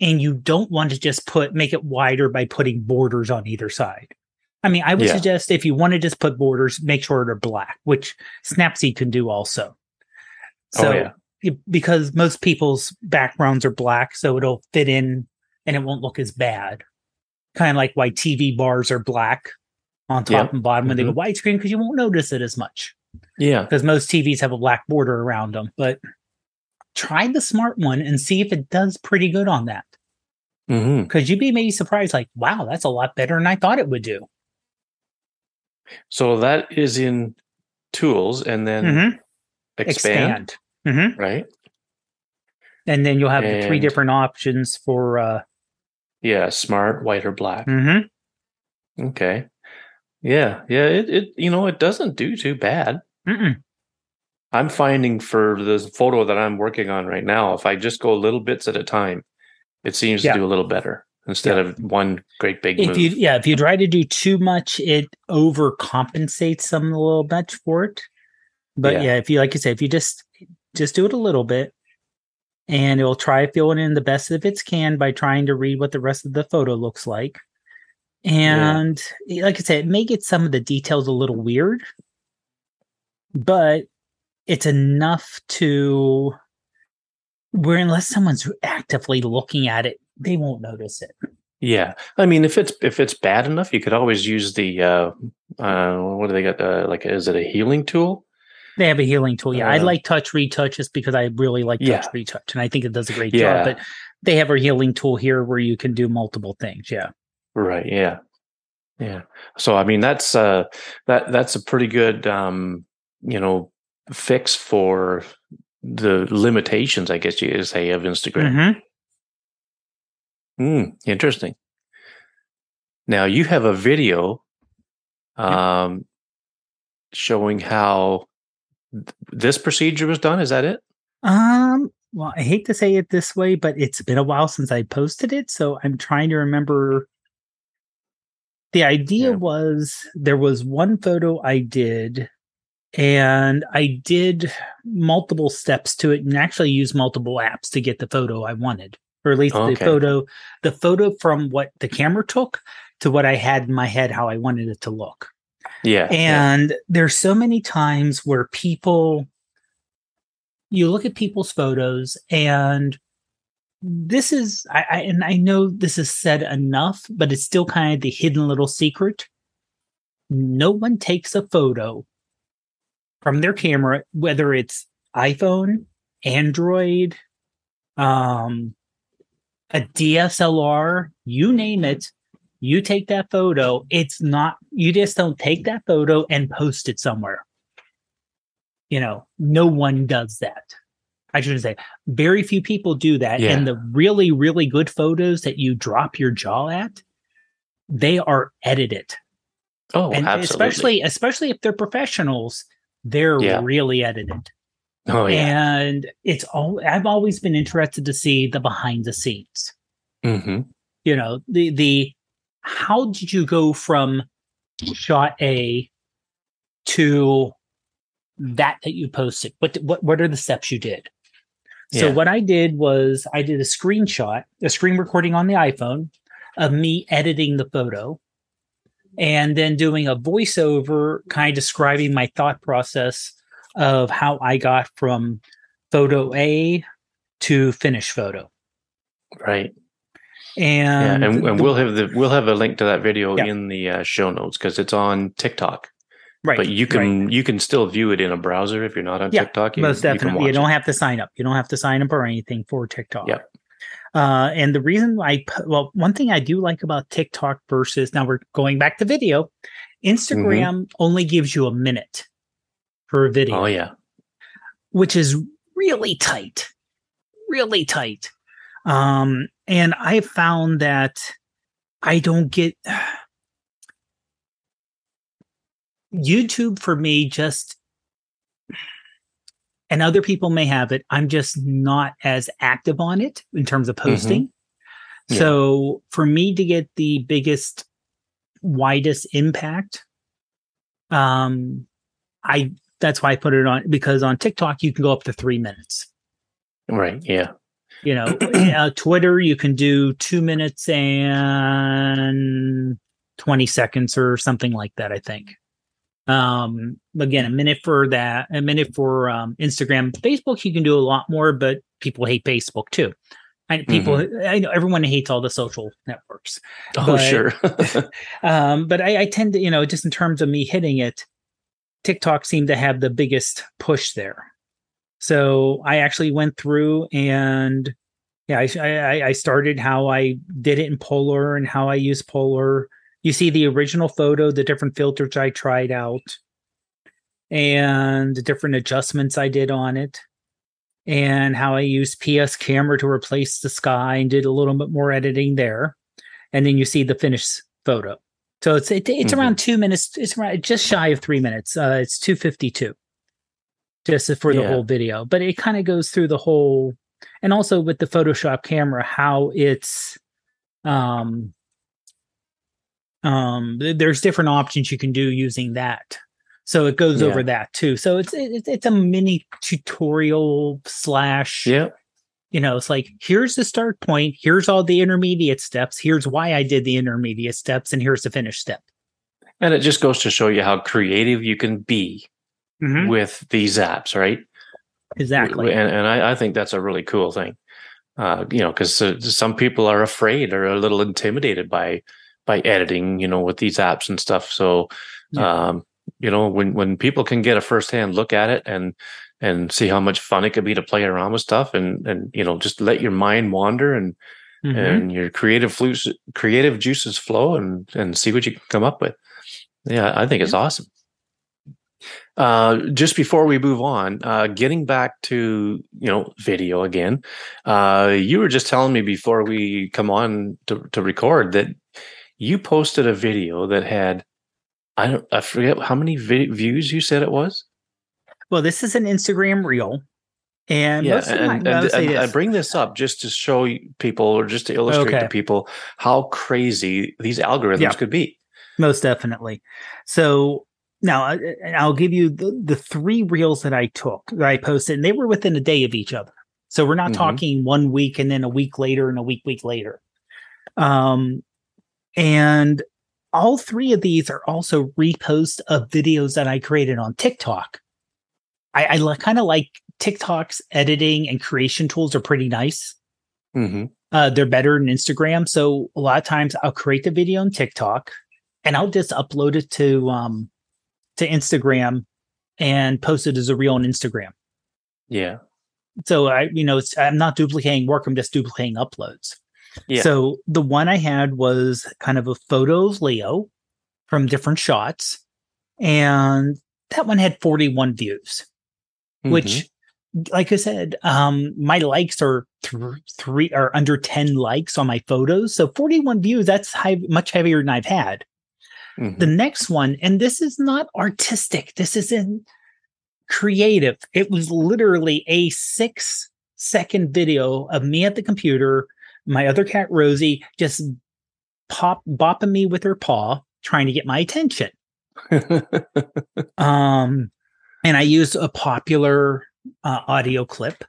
and you don't want to just put make it wider by putting borders on either side. I mean, I would yeah. suggest if you want to just put borders, make sure they're black, which Snapseed can do also. Oh, so, oh, yeah. because most people's backgrounds are black, so it'll fit in and it won't look as bad. Kind of like why TV bars are black on top and bottom when mm-hmm. they go widescreen because you won't notice it as much. Yeah, because most TVs have a black border around them, but try the smart one and see if it does pretty good on that. Because mm-hmm. you'd be maybe surprised, like, wow, that's a lot better than I thought it would do. So that is in tools and then mm-hmm. expand, expand. Mm-hmm. right? And then you'll have and, the three different options for uh yeah, smart, white, or black. Mm-hmm. Okay. Yeah, yeah. It, it you know it doesn't do too bad. Mm-mm. I'm finding for the photo that I'm working on right now, if I just go little bits at a time, it seems yeah. to do a little better instead yeah. of one great big if move. you yeah if you try to do too much it overcompensates some a little much for it but yeah. yeah. if you like you say if you just just do it a little bit and it will try filling in the best of its can by trying to read what the rest of the photo looks like And yeah. like I said, it may get some of the details a little weird, but it's enough to where unless someone's actively looking at it, they won't notice it. Yeah, I mean, if it's if it's bad enough, you could always use the uh, uh what do they got? Uh, like, is it a healing tool? They have a healing tool. Yeah, uh, I like Touch Retouch just because I really like Touch yeah. Retouch, and I think it does a great yeah. job. But they have a healing tool here where you can do multiple things. Yeah. Right. Yeah. Yeah. So I mean, that's uh that that's a pretty good um you know fix for the limitations, I guess you could say, of Instagram. Mm-hmm. Mm, interesting. Now you have a video um, showing how this procedure was done. Is that it? Um. Well, I hate to say it this way, but it's been a while since I posted it, so I'm trying to remember. The idea yeah. was there was one photo I did, and I did multiple steps to it, and actually used multiple apps to get the photo I wanted or at least okay. the photo, the photo from what the camera took to what I had in my head, how I wanted it to look. Yeah. And yeah. there's so many times where people, you look at people's photos and this is, I, I and I know this is said enough, but it's still kind of the hidden little secret. No one takes a photo from their camera, whether it's iPhone, Android, um, a DSLR, you name it, you take that photo. It's not, you just don't take that photo and post it somewhere. You know, no one does that. I should say, very few people do that. Yeah. And the really, really good photos that you drop your jaw at, they are edited. Oh, and absolutely. especially, especially if they're professionals, they're yeah. really edited. Oh yeah. And it's all I've always been interested to see the behind the scenes. Mm-hmm. You know, the the how did you go from shot A to that that you posted? What what what are the steps you did? So what I did was I did a screenshot, a screen recording on the iPhone of me editing the photo and then doing a voiceover kind of describing my thought process of how I got from photo A to finish photo. Right. And, yeah, and, and the, we'll have the we'll have a link to that video yeah. in the uh, show notes because it's on TikTok. Right. But you can right. you can still view it in a browser if you're not on yeah, TikTok. You, most definitely. You, you don't it. have to sign up. You don't have to sign up or anything for TikTok. Yeah. Uh, and the reason I well, one thing I do like about TikTok versus now we're going back to video. Instagram mm-hmm. only gives you a minute per video. Oh yeah. Which is really tight. Really tight. Um and I found that I don't get *sighs* YouTube for me just *sighs* and other people may have it. I'm just not as active on it in terms of mm-hmm. posting. Mm-hmm. Yeah. So for me to get the biggest, widest impact, um, I that's why I put it on because on TikTok you can go up to three minutes. Right. Yeah. You know, *clears throat* uh, Twitter you can do two minutes and twenty seconds or something like that. I think. Um, again, a minute for that, a minute for um, Instagram, Facebook. You can do a lot more, but people hate Facebook too. I people, mm-hmm. I know everyone hates all the social networks. Oh, but, sure. *laughs* *laughs* um, but I, I tend to, you know, just in terms of me hitting it, TikTok seemed to have the biggest push there. So I actually went through and yeah, I, I, I started how I did it in Polarr and how I use Polarr. You see the original photo, the different filters I tried out, and the different adjustments I did on it, and how I used PS Camera to replace the sky and did a little bit more editing there. And then you see the finished photo. So it's it, it's mm-hmm. around two minutes. It's around just shy of three minutes. Uh, it's two fifty two, just for the yeah. whole video. But it kind of goes through the whole, and also with the Photoshop camera, how it's, um, um, there's different options you can do using that. So it goes yeah. over that too. So it's it's it's a mini tutorial slash yeah you know, it's like, here's the start point, here's all the intermediate steps, here's why I did the intermediate steps, and here's the finish step. And it just goes to show you how creative you can be mm-hmm. with these apps, right? Exactly. And, and I, I, think that's a really cool thing. Uh, you know, because uh, some people are afraid or a little intimidated by by editing, you know, with these apps and stuff. So, yeah. um, you know, when when people can get a firsthand look at it and and see how much fun it could be to play around with stuff and and you know just let your mind wander and mm-hmm. and your creative flutes creative juices flow and and see what you can come up with yeah i think it's awesome uh, just before we move on, uh, getting back to you know video again, uh, you were just telling me before we come on to, to record that you posted a video that had I don't I forget how many vi- views you said it was. Well, this is an Instagram reel. And yeah, and, and, and I bring this up just to show people or just to illustrate okay. to people how crazy these algorithms yeah, could be. Most definitely. So now I'll give you the, the three reels that I took that I posted, and they were within a day of each other. So we're not mm-hmm. talking one week and then a week later and a week week later. Um, and all three of these are also reposts of videos that I created on TikTok. I, I kind of like TikTok's editing and creation tools are pretty nice. Mm-hmm. Uh, they're better than Instagram. So a lot of times I'll create the video on TikTok and I'll just upload it to um, to Instagram and post it as a reel on Instagram. Yeah. So I, you know, I'm not duplicating work. I'm just duplicating uploads. Yeah. So the one I had was kind of a photo of Leo from different shots, and that one had 41 views mm-hmm. which like I said, um, my likes are th- three or under 10 likes on my photos. So 41 views, that's high, much heavier than I've had. Mm-hmm. The next one, and this is not artistic, this is in creative. It was literally a six second video of me at the computer, my other cat, Rosie, just pop bopping me with her paw, trying to get my attention. *laughs* um, and I used a popular uh, audio clip.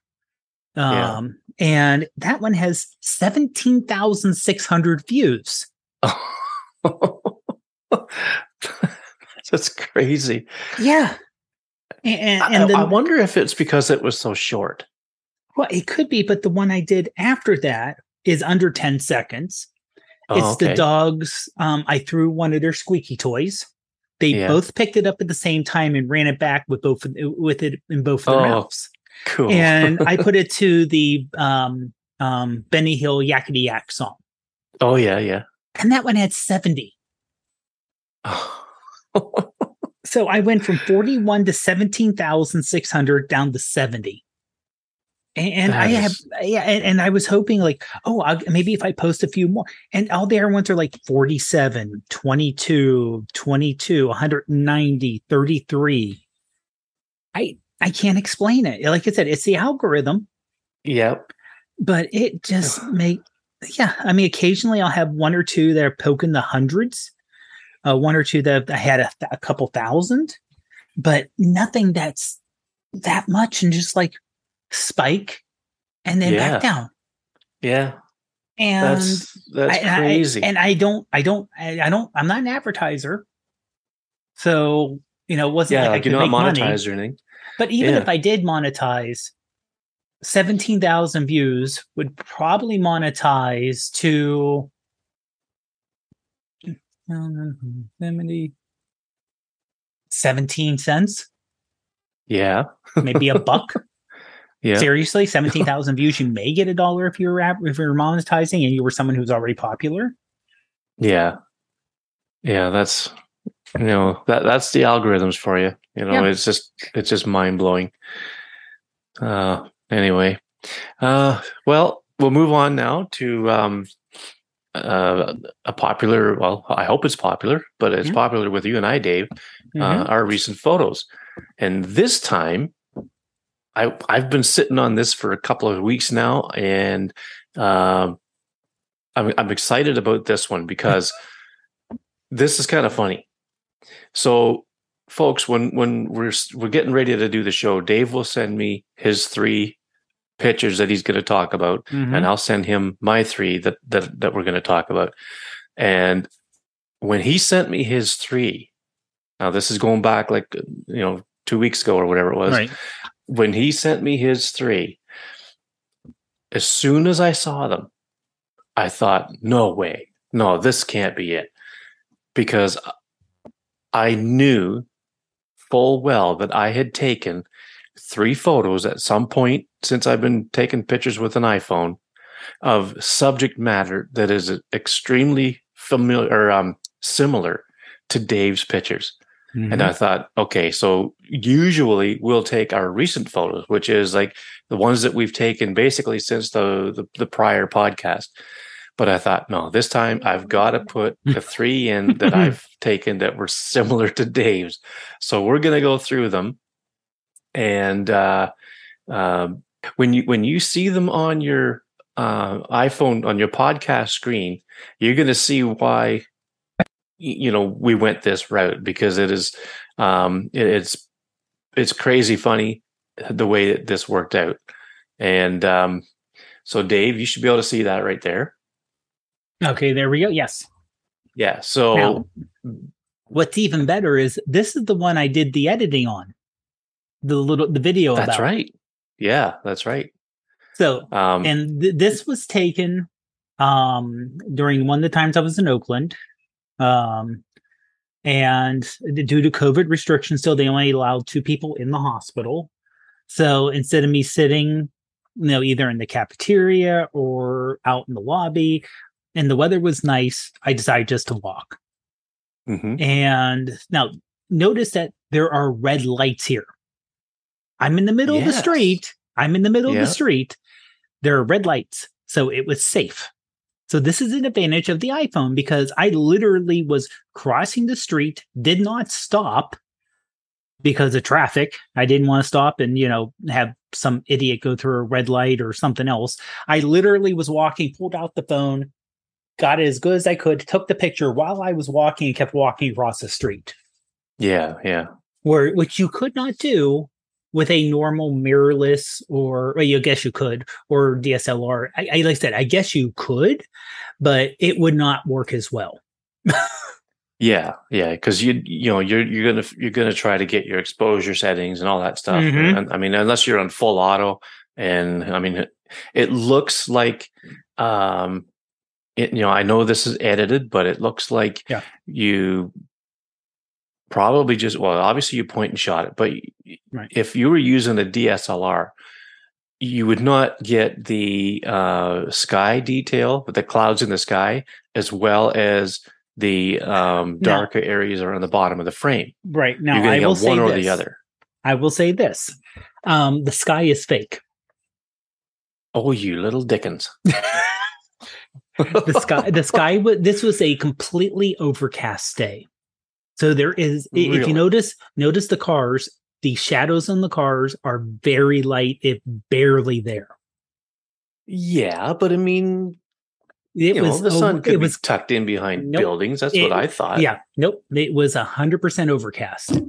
Um, yeah. and that one has 17,600 views. *laughs* *laughs* That's crazy. Yeah. And, and I, then, I, wonder if it's because it was so short. Well, it could be, but the one I did after that is under 10 seconds. Oh, it's okay. the dogs. Um, I threw one of their squeaky toys. They yeah. both picked it up at the same time and ran it back with both with it in both their oh, mouths. Cool. and I *laughs* put it to the um, um, Benny Hill Yakety Yak song. Oh yeah, yeah. And that one had seventy. *laughs* so I went from forty-one to seventeen thousand six hundred down to seventy and I have yeah, and, and, I was hoping like, oh, I'll, maybe if I post a few more, and all the other ones are like 47, 22, 22, 190, 33. I I can't explain it. Like I said, it's the algorithm. Yep. But it just make yeah. I mean, occasionally I'll have one or two that are poking the hundreds, uh, one or two that I had a, a couple thousand, but nothing that's that much. And just like spike and then yeah. back down. Yeah. And that's, that's I, crazy. I, and I don't, I don't, I, I, don't, I'm not an advertiser. So, you know, it wasn't yeah, like I could make money. or anything. But even yeah. if I did monetize, 17,000 views would probably monetize to 70, 17 cents. Yeah. maybe a buck. *laughs* Yeah. Seriously, seventeen thousand views. You may get a dollar if you're if you're monetizing and you were someone who's already popular. Yeah, yeah. That's you know that that's the algorithms for you. You know, yeah. it's just it's just mind blowing. Uh, anyway, uh, well, we'll move on now to um, uh, a popular. Well, I hope it's popular, but it's mm-hmm. popular with you and I, Dave. Uh, mm-hmm. our recent photos, and this time I I've been sitting on this for a couple of weeks now, and um, I'm I'm excited about this one because *laughs* this is kind of funny. So, folks, when when we're we're getting ready to do the show, Dave will send me his three pictures that he's going to talk about, Mhm. and I'll send him my three that that that we're going to talk about. And when he sent me his three, now this is going back like you know two weeks ago or whatever it was. right. When he sent me his three, as soon as I saw them, I thought, no way, no, this can't be it, because I knew full well that I had taken three photos at some point since I've been taking pictures with an iPhone of subject matter that is extremely familiar or um, similar to Dave's pictures. Mhm. And I thought, okay, so usually we'll take our recent photos, which is like the ones that we've taken basically since the the, the prior podcast. But I thought, no, this time I've got to put the *laughs* three in that *laughs* I've taken that were similar to Dave's. So we're gonna go through them, and uh, um, when you when you see them on your uh, iPhone on your podcast screen, you're gonna see why you know we went this route because it is um it- it's it's crazy funny the way that this worked out and um so dave you should be able to see that right there Okay, there we go. Yes. yeah so Now, what's even better is this is the one I did the editing on. The little the video that's about. right yeah that's right So um and th- this was taken um during one of the times I was in Oakland. Um and due to COVID restrictions, still they only allowed two people in the hospital. So instead of me sitting, you know, either in the cafeteria or out in the lobby, and the weather was nice, I decided just to walk. mhm. And now notice that there are red lights here. I'm in the middle of the street. I'm in the middle of the street. There are red lights. So it was safe. So this is an advantage of the iPhone because I literally was crossing the street, did not stop because of traffic. I didn't want to stop and, you know, have some idiot go through a red light or something else. I literally was walking, pulled out the phone, got it as good as I could, took the picture while I was walking and kept walking across the street. yeah yeah Where which you could not do with a normal mirrorless or well, you guess you could or DSLR. I, I like I said, I guess you could, but it would not work as well. yeah yeah because you you know you're you're gonna you're gonna try to get your exposure settings and all that stuff Mhm. and, i mean unless you're on full auto and i mean it, it looks like um it, you know i know this is edited but it looks like Yeah. you probably just well obviously you point and shot it but Right. if you were using a dslr you would not get the uh, sky detail with the clouds in the sky as well as the um, darker areas around the bottom of the frame. Right now, You're going I to will get say one or this. the other. I will say this: um, the sky is fake. Oh, you little Dickens! *laughs* *laughs* The sky, the sky. This was a completely overcast day, so there is. i- If you notice, notice the cars. The shadows on the cars are very light, if barely there. yeah, but I mean, It you know, was. the sun could it be was tucked in behind Nope. buildings. That's It- what I thought. Yeah, nope. It was a hundred percent overcast.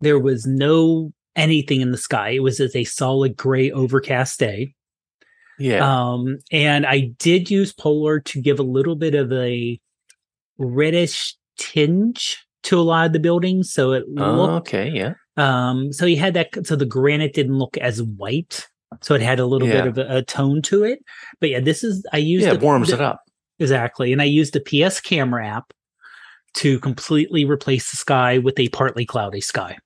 There was no anything in the sky. It was a solid gray overcast day. yeah, Um, and I did use Polarr to give a little bit of a reddish tinge to a lot of the buildings, so it looked. okay, yeah, Um, so you had that. So the granite didn't look as white, so it had a little Yeah. bit of a, a tone to it. But yeah, this is I used yeah. the- It warms the- it up. Exactly. And I used the PS camera app to completely replace the sky with a partly cloudy sky.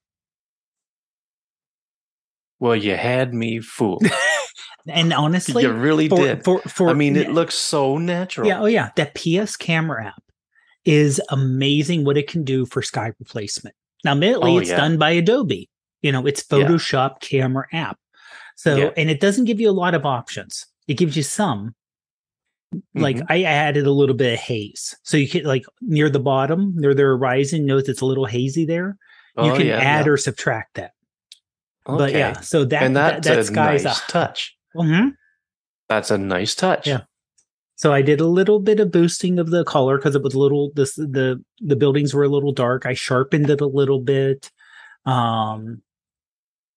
Well, you had me fooled. *laughs* And honestly, you really for, did. for, for, I mean, it looks so natural. yeah, oh yeah, that PS camera app is amazing what it can do for sky replacement. Now, admittedly, Oh, it's yeah. done by Adobe. You know, it's Yeah. Photoshop camera app. So, Yeah. and it doesn't give you a lot of options. It gives you some. Like Mhm. I added a little bit of haze, so you can like near the bottom, near the horizon, notice it's a little hazy there. you Oh, can yeah, add yeah. or subtract that. But yeah, so that and that's that a sky's nice a touch. Mhm. That's a nice touch. Yeah. So I did a little bit of boosting of the color because it was a little this the the buildings were a little dark. I sharpened it a little bit. Um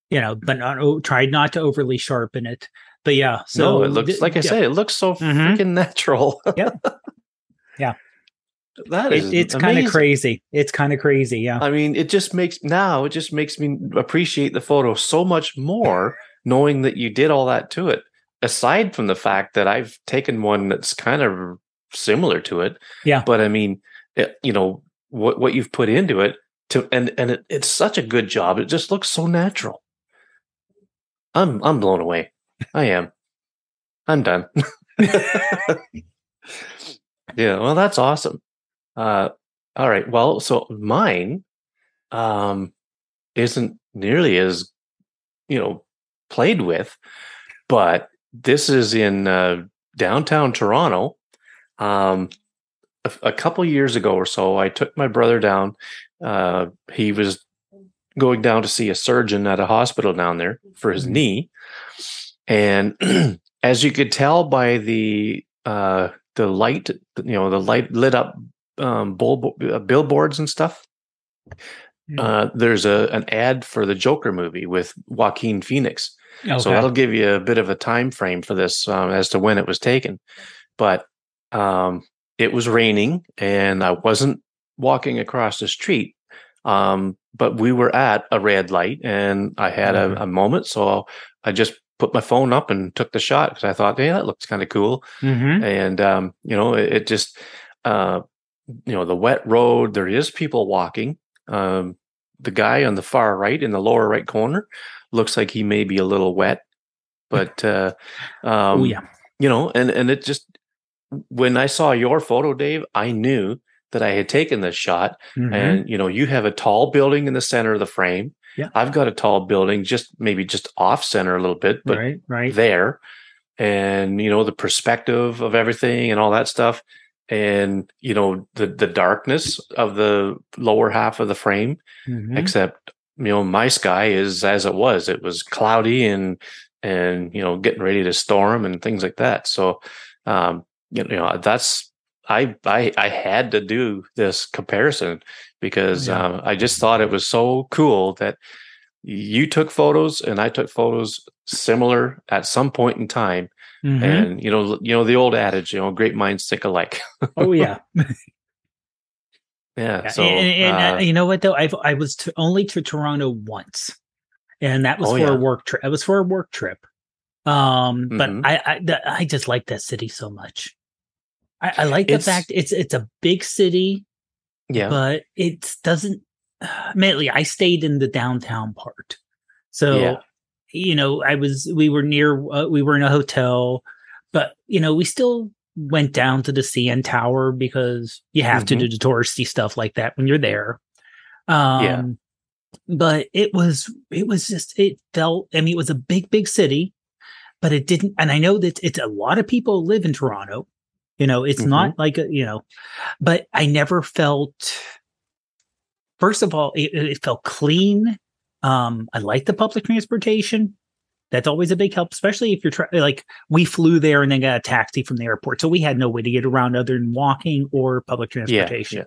you know, but not oh, tried not to overly sharpen it. But yeah, so no, it looks like I yeah, say, it looks so Mhm. freaking natural. yeah, *laughs* Yeah. that is it, it's kind of crazy. It's kind of crazy. Yeah. I mean, it just makes now it just makes me appreciate the photo so much more knowing that you did all that to it. Aside from the fact that I've taken one that's kind of similar to it, Yeah. But I mean, it, you know what what you've put into it to, and and it, it's such a good job. It just looks so natural. I'm I'm blown away. I am. I'm done. *laughs* yeah, well, that's awesome. Uh, all right. Well, so mine um, isn't nearly as you know played with, but this is in uh, downtown Toronto. Um, a, a couple years ago or so, I took my brother down. Uh, he was going down to see a surgeon at a hospital down there for his Mhm. knee, and *clears throat* as you could tell by the uh, the light, you know, the light lit up um, bull, uh, billboards and stuff. Mm. Uh, there's a an ad for the Joker movie with Joaquin Phoenix, Okay. so that'll give you a bit of a time frame for this um, as to when it was taken. But um, it was raining, and I wasn't walking across the street. Um, but we were at a red light, and I had Mhm. a, a moment, so I just put my phone up and took the shot because I thought, hey, that looks kind of cool Mhm. and um, you know it, it just uh, you know the wet road there is people walking um, the guy on the far right in the lower right corner looks like he may be a little wet but uh, *laughs* um, oh yeah. you know and and it just when i saw your photo dave i knew that i had taken this shot Mhm. and you know you have a tall building in the center of the frame Yeah. i've got a tall building just maybe just off center a little bit but right. Right. there and you know the perspective of everything and all that stuff and you know the the darkness of the lower half of the frame Mhm. except you know my sky is as it was it was cloudy and and you know getting ready to storm and things like that so um you know that's i i i had to do this comparison because Yeah. um, i just thought it was so cool that you took photos and i took photos similar at some point in time Mhm. and you know you know the old adage you know great minds think alike oh yeah. *laughs* yeah, Yeah, so and, and, uh, uh, you know what though? I've I was to, only to Toronto once, and that was Oh, for yeah. a work trip. It was for a work trip. Um, but Mhm. I I, the, I just like that city so much. I, I like the It's- fact it's it's a big city, yeah but it doesn't. *sighs* Mainly, I stayed in the downtown part, so Yeah. you know I was we were near uh, we were in a hotel, but you know we still went down to the CN Tower because you have to Mhm. do the touristy stuff like that when you're there. Um, Yeah. but it was it was just it felt. I mean, it was a big big city, but it didn't. And I know that it's a lot of people live in Toronto. You know, it's not like a, you know, but I never felt. First of all, it, it felt clean. Um, I like the public transportation. That's always a big help, especially if you're trying. Like we flew there and then got a taxi from the airport, so we had no way to get around other than walking or public yeah transportation.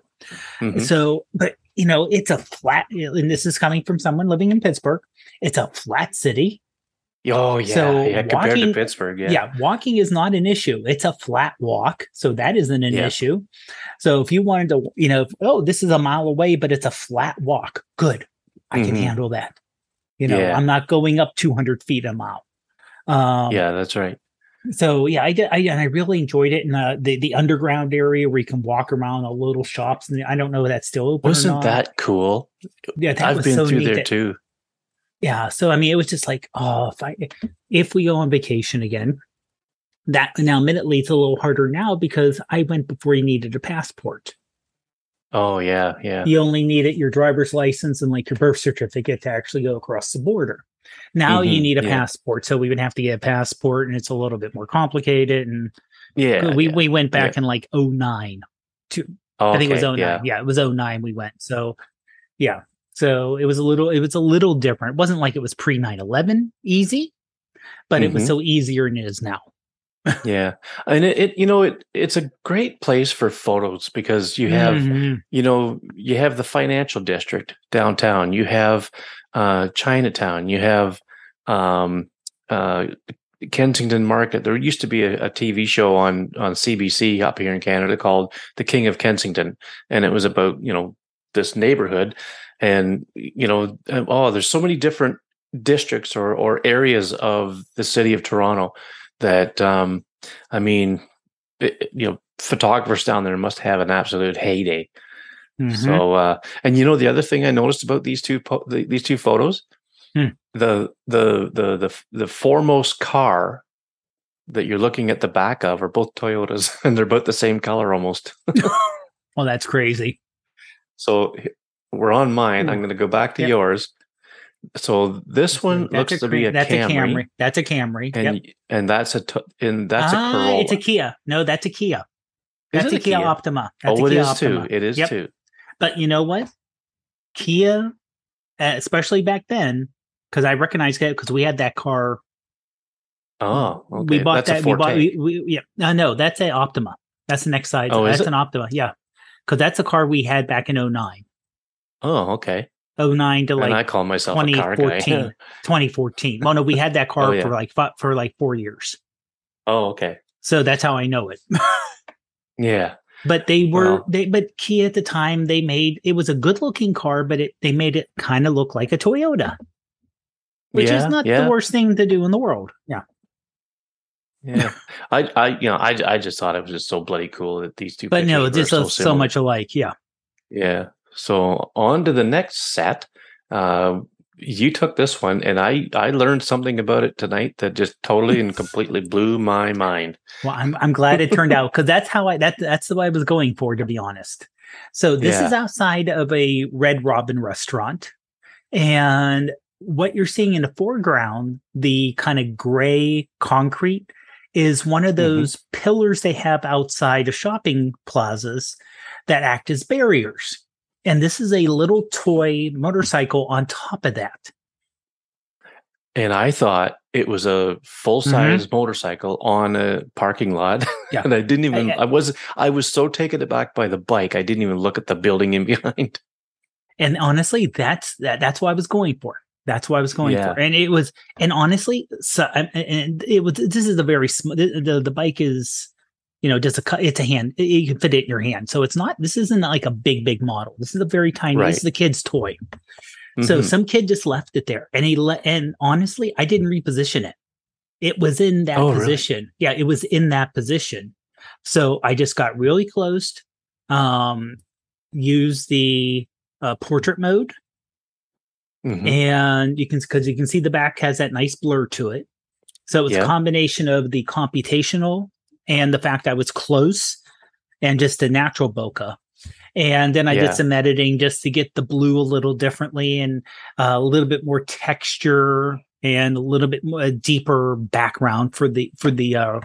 yeah Mhm. So, but you know, it's a flat, and this is coming from someone living in Pittsburgh. It's a flat city. oh yeah so yeah compared walking- to pittsburgh yeah Yeah. walking is not an issue. It's a flat walk, so that isn't an Yeah. issue. So if you wanted to, you know, oh, this is a mile away, but it's a flat walk. Good, I can Mhm. handle that. You know, Yeah. I'm not going up 200 feet a mile. Um, yeah that's right So yeah, I did. I and I really enjoyed it in uh, the the underground area where you can walk around the little shops, and I don't know if that's still open. wasn't not. that cool Yeah, that i've was been so through there that- too yeah so i mean it was just like oh if i if we go on vacation again that now admittedly it's a little harder now because i went before you needed a passport oh yeah yeah you only needed your driver's license and like your birth certificate to actually go across the border now you Mhm, need a yeah. passport so we would have to get a passport and it's a little bit more complicated and yeah we yeah. we went back in like 09 to I think it was Okay, 09. yeah Yeah. it was 09 we went. So yeah. So it was a little it was a little different. It wasn't like it was pre 9/11 easy, but it was Mhm. so easier than it is now. Yeah, and it, it, you know it it's a great place for photos because you have Mhm. you know you have the financial district downtown, you have uh, Chinatown, you have um, uh, Kensington Market. There used to be a, a TV show on on CBC up here in Canada called The King of Kensington, and it was about you know this neighborhood, and you know oh, there's so many different districts or or areas of the city of Toronto that um, I mean, it, you know, photographers down there must have an absolute heyday. Mhm. So, uh, and you know, the other thing I noticed about these two po- the, these two photos, Hmm. the, the the the the foremost car that you're looking at the back of are both Toyotas, *laughs* and they're both the same color almost. well, *laughs* *laughs* that's crazy. So we're on mine. I'm going to go back to Yep. yours. So this one looks a to be a that's Camry, a Camry. That's a Camry. and yep. and that's a and that's Ah, a Corolla. It's a Kia. No, that's a Kia. That's it a Kia, Optima. That's oh, a it is Optima. too. It is Yep. too. But you know what? Kia, especially back then, because I recognize that because we had that car. Oh, okay. We bought that's that. a We bought. We, we, yeah. No, no, that's a Optima. That's the next side. Oh, that's it? an Optima. Yeah, because that's a car we had back in 09. Oh, okay. 09 to and I like call myself a car guy. *laughs* 2014. 2014. Well, no, we had that car Oh, yeah. for like for like four years. oh, okay. So that's how I know it. *laughs* Yeah. but they were Wow. they but Kia at the time they made it was a good looking car, but it they made it kind of look like a Toyota, which yeah, is not the worst thing to do in the world. Yeah. Yeah. I, I, you know, I, I just thought it was just so bloody cool that these two. But no, pictures it's were just so, so much alike. Yeah. Yeah. So on to the next set. Uh, you took this one, and I, I learned something about it tonight that just totally and *laughs* completely blew my mind. Well, I'm I'm glad it turned out *laughs* because that's how I that that's the way I was going for, to be honest. So this is outside of a Red Robin restaurant, and what you're seeing in the foreground, the kind of gray concrete, is one of Mhm. those pillars they have outside of shopping plazas that act as barriers. And this is a little toy motorcycle on top of that. And I thought it was a full size motorcycle on a parking lot. Mm-hmm. *laughs* Yeah. and I didn't even, I- I, was, I was so taken aback by the bike. I didn't even look at the building in *laughs* behind. And honestly, that's that that's what I was going for. That's what I was going Yeah. for. And it was, and honestly, so and- and it was. This is a very small. The, the the bike is, you know, just a cut. It's a hand. it- You can fit it in your hand. So it's not. This isn't like a big big model. This is a very tiny. Right. This is a kid's toy. So Mhm. some kid just left it there, and he let. And honestly, I didn't reposition it. It was in that Oh, really? position. Yeah, it was in that position. So I just got really close. Um, used the uh, portrait mode Mhm. and you can because you can see the back has that nice blur to it. So it's Yeah. a combination of the computational and the fact I was close and just a natural bokeh. And then I Yeah. did some editing just to get the blue a little differently and uh, a little bit more texture and a little bit more, a deeper background for the for the uh,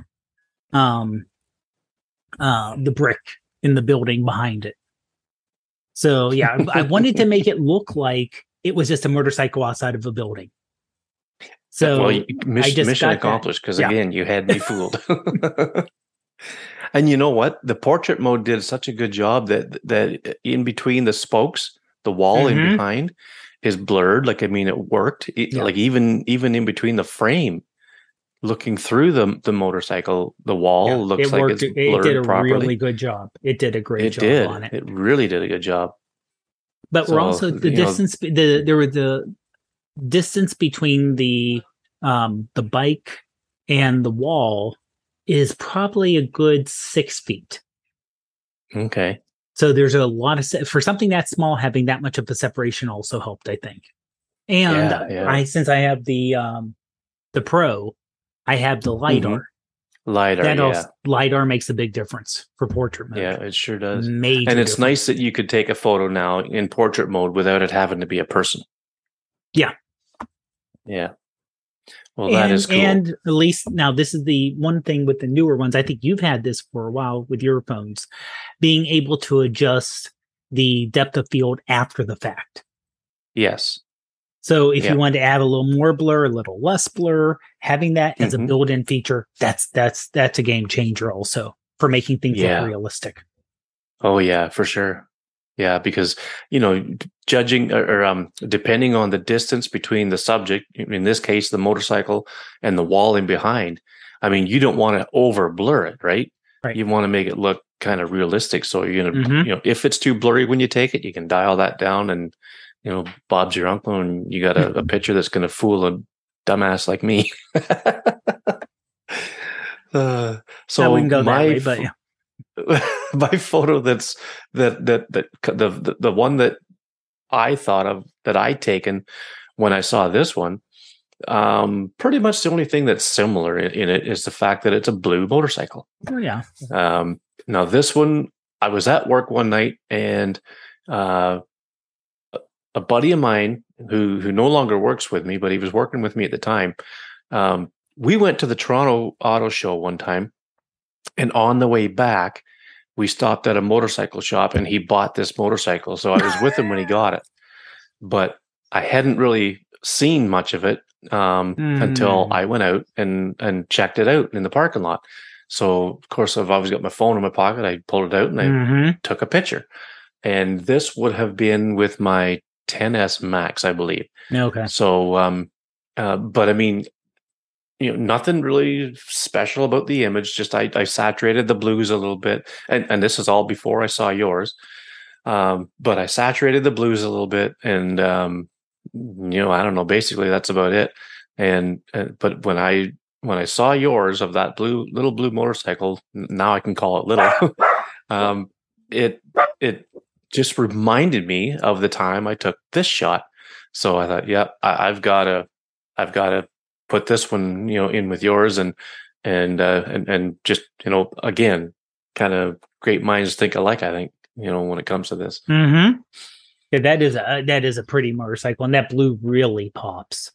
um uh the brick in the building behind it. So yeah, I wanted to make it look like it was just a motorcycle outside of a building. So well, you- mission got accomplished because Yeah. again, you had me fooled. *laughs* *laughs* and you know what? The portrait mode did such a good job that that in between the spokes, the wall in Mhm. behind is blurred. Like I mean, it worked. It- Yeah. Like even even in between the frame, looking through the the motorcycle, the wall yeah, looks it like worked. it's It, it did a properly. really good job. It did a great it job did. on it. It really did a good job. But we're also the you know- distance. the there were the distance between the um the bike and the wall is probably a good six feet. Okay. So there's a lot of se- for something that small, having that much of a separation also helped, I think. And Yeah, yeah. I since I have the um the pro, I have the lidar. Lidar. That Mm-hmm. yeah. also lidar makes a big difference for portrait mode. yeah, it sure does. Major and it's difference. nice that you could take a photo now in portrait mode without it having to be a person. Yeah. Yeah. Well, that and, is cool. and at least now this is the one thing with the newer ones. I think you've had this for a while with your phones, being able to adjust the depth of field after the fact. yes. So if Yeah. you want to add a little more blur, a little less blur, having that as a Mhm. built-in feature, that's that's that's a game changer also for making things Yeah. look realistic. Oh yeah, for sure. Yeah, because you know, judging or, or um, depending on the distance between the subject, in this case, the motorcycle and the wall in behind. I mean, you don't want to over blur it, right? Right. You want to make it look kind of realistic. So you're gonna, Mhm. you know, if it's too blurry when you take it, you can dial that down, and you know, Bob's your uncle, and you got a, a *laughs* picture that's going to fool a dumbass like me. *laughs* uh, so I wouldn't go that way, but yeah. *laughs* my photo that's that that that the, the the one that I thought of that I taken when I saw this one. Um, pretty much the only thing that's similar in, in it is the fact that it's a blue motorcycle. Oh, yeah. Um, now this one, I was at work one night and uh, a- a buddy of mine who who no longer works with me, but he was working with me at the time. Um, we went to the Toronto Auto Show one time, and on the way back, we stopped at a motorcycle shop, and he bought this motorcycle. So I was with him when he got it, but I hadn't really seen much of it um, until Mm. I went out and and checked it out in the parking lot. So of course, I've always got my phone in my pocket. I pulled it out and I Mhm. took a picture. And this would have been with my 10s Max, I believe. Okay. So, um, uh, but I mean, you know, nothing really special about the image. Just I, I saturated the blues a little bit, and and this is all before I saw yours. Um, but I saturated the blues a little bit, and um, you know, I don't know. Basically, that's about it. And uh, but when I when I saw yours of that blue little blue motorcycle, now I can call it little. *laughs* um, it it just reminded me of the time I took this shot. So I thought, yeah, I, I've got to, I've got to put this one, you know, in with yours, and and uh, and and just you know, again, kind of great minds think alike. I think you know when it comes to this. mm-hmm. Yeah, that is a that is a pretty motorcycle, and that blue really pops.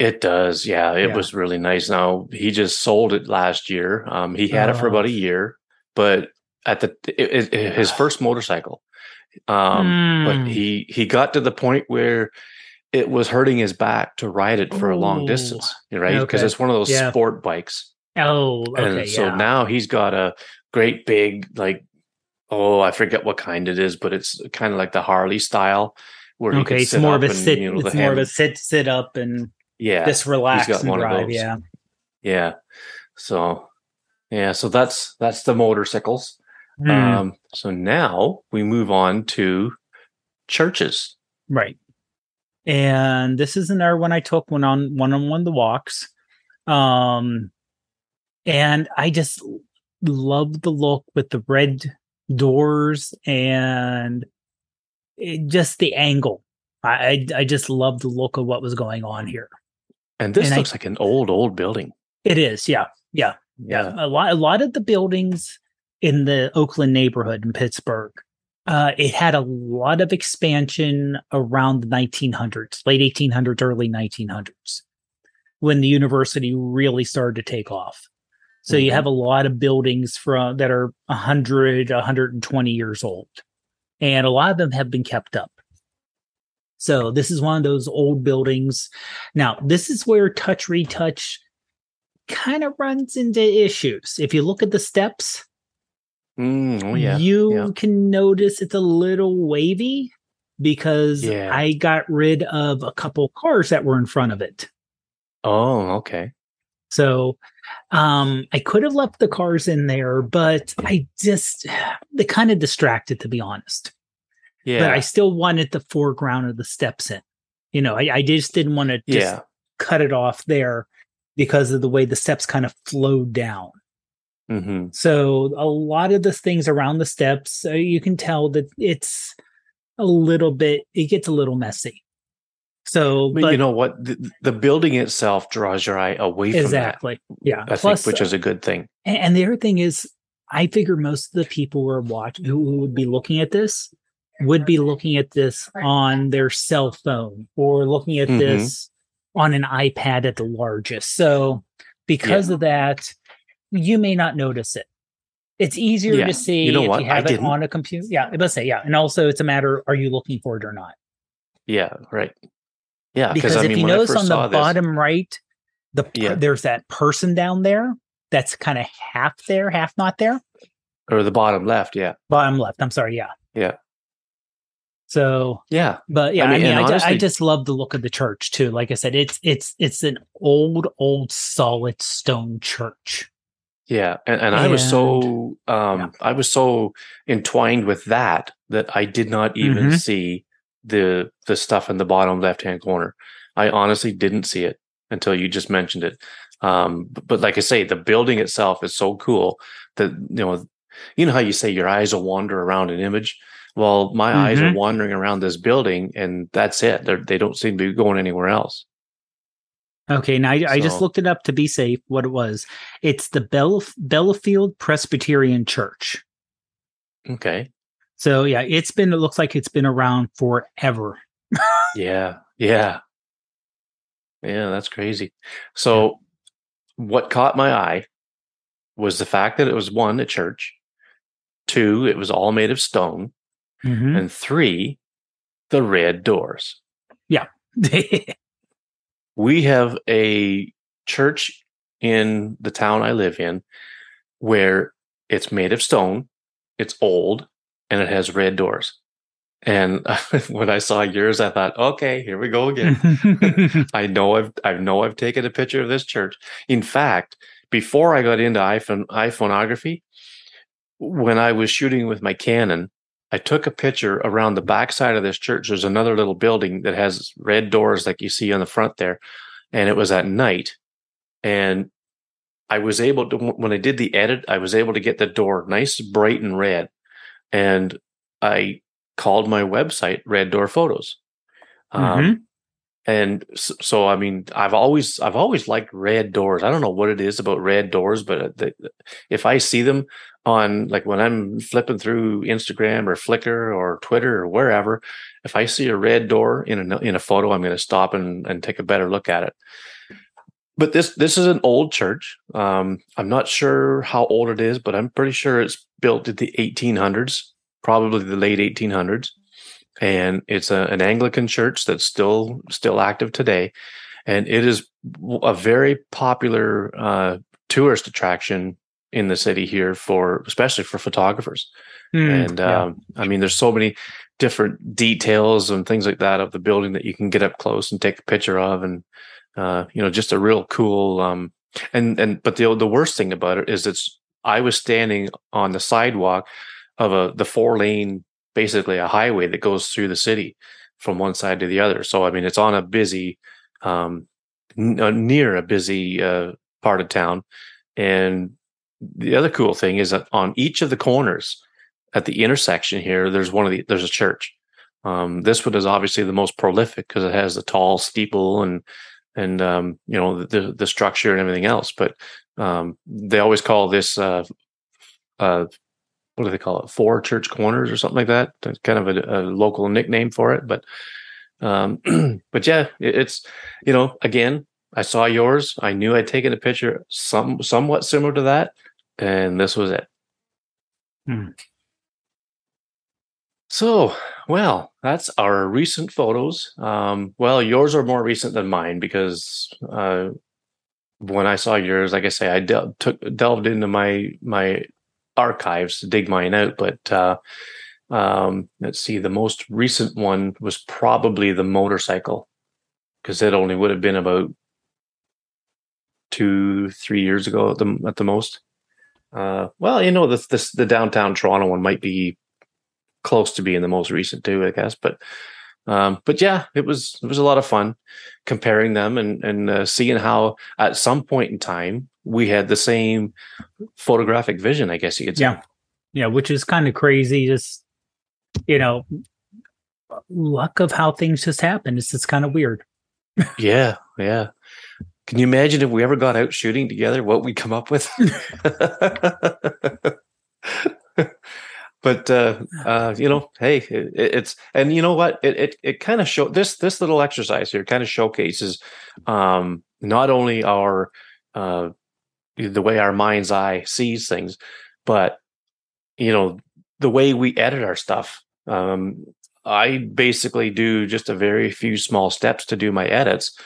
It does, yeah. It Yeah. was really nice. Now he just sold it last year. Um, he had it for Oh. about a year, but at the it, it, his first motorcycle, um, but Mm. he he got to the point where it was hurting his back to ride it for a long distance, right? Because Okay. it's one of those Yeah. sport bikes, Oh, okay. and so yeah. now he's got a great big like oh I forget what kind it is, but it's kind of like the Harley style where he okay, can it's sit more up of a and, sit. you know, it's more of a sit, sit up, and yeah just relax and drive. Yeah. Yeah. So yeah, so that's that's the motorcycles. Hmm, Um so now we move on to churches. right. And this is another one I took one on one on one of the walks. Um, and I just love the look with the red doors and it, just the angle. I, I I just love the look of what was going on here. And this And I- looks like an old old building. It is, yeah, yeah. Yeah, a lot. A lot of the buildings in the Oakland neighborhood in Pittsburgh, uh, it had a lot of expansion around the 1900s, late 1800s, early 1900s, when the university really started to take off. So you Mhm. have a lot of buildings from that are 100, 120 years old, and a lot of them have been kept up. So this is one of those old buildings. Now, this is where TouchRetouch kind of runs into issues. If you look at the steps, Mm, oh yeah. you yeah. can notice it's a little wavy because Yeah. I got rid of a couple cars that were in front of it. Oh, okay. So um I could have left the cars in there, but I just *sighs* they kind of distracted to be honest. Yeah. But I still wanted the foreground of the steps in. You know, I, I just didn't want to just yeah. cut it off there because of the way the steps kind of flowed down. Hmm So a lot of the things around the steps, uh, you can tell that it's a little bit, it gets a little messy. So, But, but you know what? The, the building itself draws your eye away from exactly, yeah. I Plus, think, which is a good thing. and, the other thing is, I figure most of the people who are watching, who, would be looking at this, would be looking at this on their cell phone or looking at Mhm. this on an iPad at the largest. So, because of that, you may not notice it. It's easier Yeah. to see You know if what? you I have it didn't. on a computer. Yeah, it must say yeah, and also it's a matter: are you looking for it or not? Yeah. Right. Yeah, because I if mean, you notice on the this- bottom right, the Yeah. there's that person down there that's kind of half there, half not there. or the bottom left, yeah, Bottom left. I'm sorry. Yeah. Yeah. So, yeah, but yeah, I I mean, mean, I, ju- I just love the look of the church too. Like I said, it's it's it's an old, old, solid stone church. Yeah. And, and I was so um, yeah. I was so entwined with that that I did not even Mhm. see the the stuff in the bottom left hand corner. I honestly didn't see it until you just mentioned it. Um, but, but like I say, the building itself is so cool that you know, you know how you say your eyes will wander around an image. Well, my eyes are Mhm. wandering around this building, and that's it. They're, they don't seem to be going anywhere else. Okay, now I, I just looked it up to be safe. What it was? It's the Bell Bellefield Presbyterian Church. Okay. So yeah, it's been. It looks like it's been around forever. *laughs* Yeah. Yeah. Yeah, that's crazy. So what caught my eye was the fact that it was one, a church, two, it was all made of stone, Mhm. and three, the red doors. *laughs* We have a church in the town I live in where it's made of stone, it's old, and it has red doors. And *laughs* when I saw yours, I thought, okay, here we go again. *laughs* I know I've I know I've taken a picture of this church. In fact, before I got into iPhone iPhoneography, when I was shooting with my Canon, I took a picture around the backside of this church. There's another little building that has red doors like you see on the front there, and it was at night. And I was able to when I did the edit, I was able to get the door nice, bright, and red. And I called my website Red Door Photos. Um, and s- so i mean i've always i've always liked red doors. I don't know what it is about red doors but uh, the, if i see them on like when i'm flipping through instagram or flickr or twitter or wherever if i see a red door in a in a photo i'm going to stop and and take a better look at it. But this this is an old church. Um i'm not sure how old it is but i'm pretty sure it's built in the 1800s probably the late 1800s and it's a, an Anglican church that's still still active today, and it is a very popular uh, tourist attraction in the city here for especially for photographers. Mm, and yeah. um, I mean, there's so many different details and things like that of the building that you can get up close and take a picture of, and uh, you know, just a real cool. Um, and and but the the worst thing about it is it's I was standing on the sidewalk of a the four lane basically a highway that goes through the city from one side to the other. So I mean, it's on a busy, um, n- uh, near a busy uh, part of town. And the other cool thing is that on each of the corners at the intersection here, there's one of the there's a church. Um, this one is obviously the most prolific because it has the tall steeple and and um, you know the the structure and everything else. But um, they always call this uh, uh, what do they call it? Four church corners or something like that. That's kind of a, a local nickname for it. But um, *clears throat* but yeah, it, it's you know again, I saw yours. I knew I'd taken a picture some somewhat similar to that, and this was it. Hmm. So, well, that's our recent photos. Um, well, yours are more recent than mine because uh, when I saw yours, like I say, I took delved into my my archives to dig mine out. But uh, um, let's see, the most recent one was probably the motorcycle because it only would have been about two, three years ago at the at the most. Uh, well, you know, this this the downtown Toronto one might be close to being the most recent too, I guess. But um, but yeah, it was it was a lot of fun comparing them and and uh, seeing how at some point in time we had the same photographic vision. I guess you could say. Yeah. Yeah, which is kind of crazy. Just you know, luck of how things just happen. It's just kind of weird. *laughs* Yeah, yeah. Can you imagine if we ever got out shooting together, what we'd come up with? *laughs* but uh, uh, you know, hey, it, it's and you know what? It it, it kind of show this this little exercise here kind of showcases um, not only our uh, the way our mind's eye sees things, but you know the way we edit our stuff. Um, I basically do just a very few small steps to do my edits.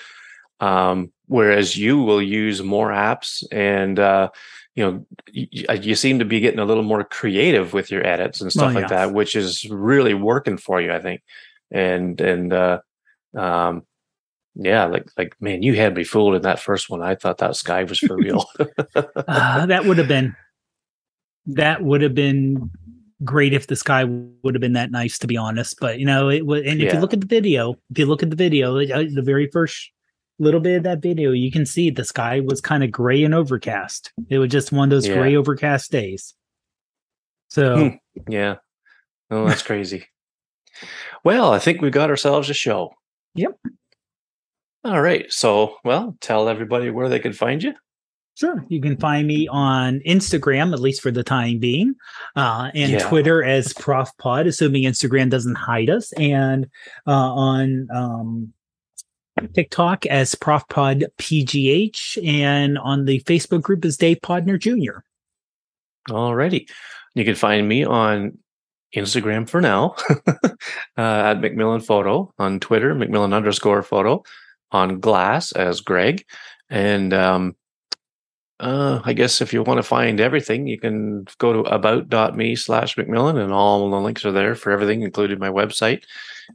Um, whereas you will use more apps and, uh, you know, you, you, seem to be getting a little more creative with your edits and stuff like that, which is really working for you, I think. And, and, uh, um, yeah, like like man, you had me fooled in that first one. I thought that sky was for real. *laughs* uh, that would have been that would have been great if the sky would have been that nice, to be honest. But you know, it was. And if you look at the video, if you look at the video, uh, the very first little bit of that video, you can see the sky was kind of gray and overcast. It was just one of those yeah. gray overcast days. So hmm. yeah, oh, that's crazy. well, I think we've got ourselves a show. Yep. All right. So, well, tell everybody where they can find you. Sure. You can find me on Instagram, at least for the time being, uh, and yeah. Twitter as Prof Pod, assuming Instagram doesn't hide us, and uh, on um, TikTok as Prof Pod PGH, and on the Facebook group as Dave Podner Jr. Alrighty. You can find me on Instagram for now *laughs* uh, at McMillan Photo, on Twitter, McMillan underscore photo, on Glass as Greg. And um, uh, I guess if you want to find everything, you can go to about.me slash McMillan and all the links are there for everything, including my website.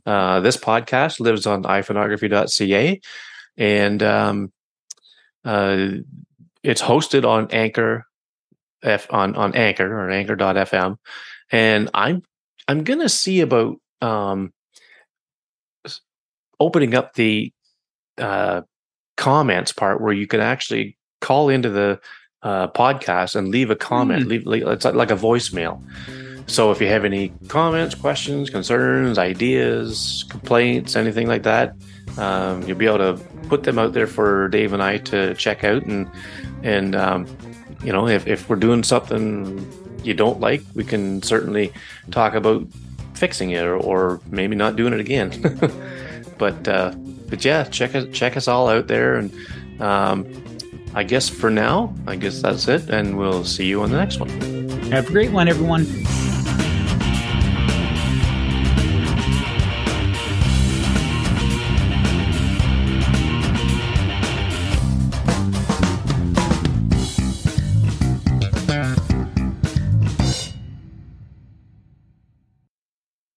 Uh, this podcast lives on iphoneography.ca and um, uh, it's hosted on Anchor F on, on Anchor or anchor.fm. And I'm I'm gonna see about um, opening up the uh, comments part where you can actually call into the uh, podcast and leave a comment. Mm. Leave, leave it's like a voicemail. So if you have any comments, questions, concerns, ideas, complaints, anything like that, um, you'll be able to put them out there for Dave and I to check out. And and um, you know, if if we're doing something you don't like, we can certainly talk about fixing it or, or maybe not doing it again. *laughs* but uh, but yeah, check us check us all out there and. Um, I guess for now, I guess that's it, and we'll see you on the next one. Have a great one, everyone.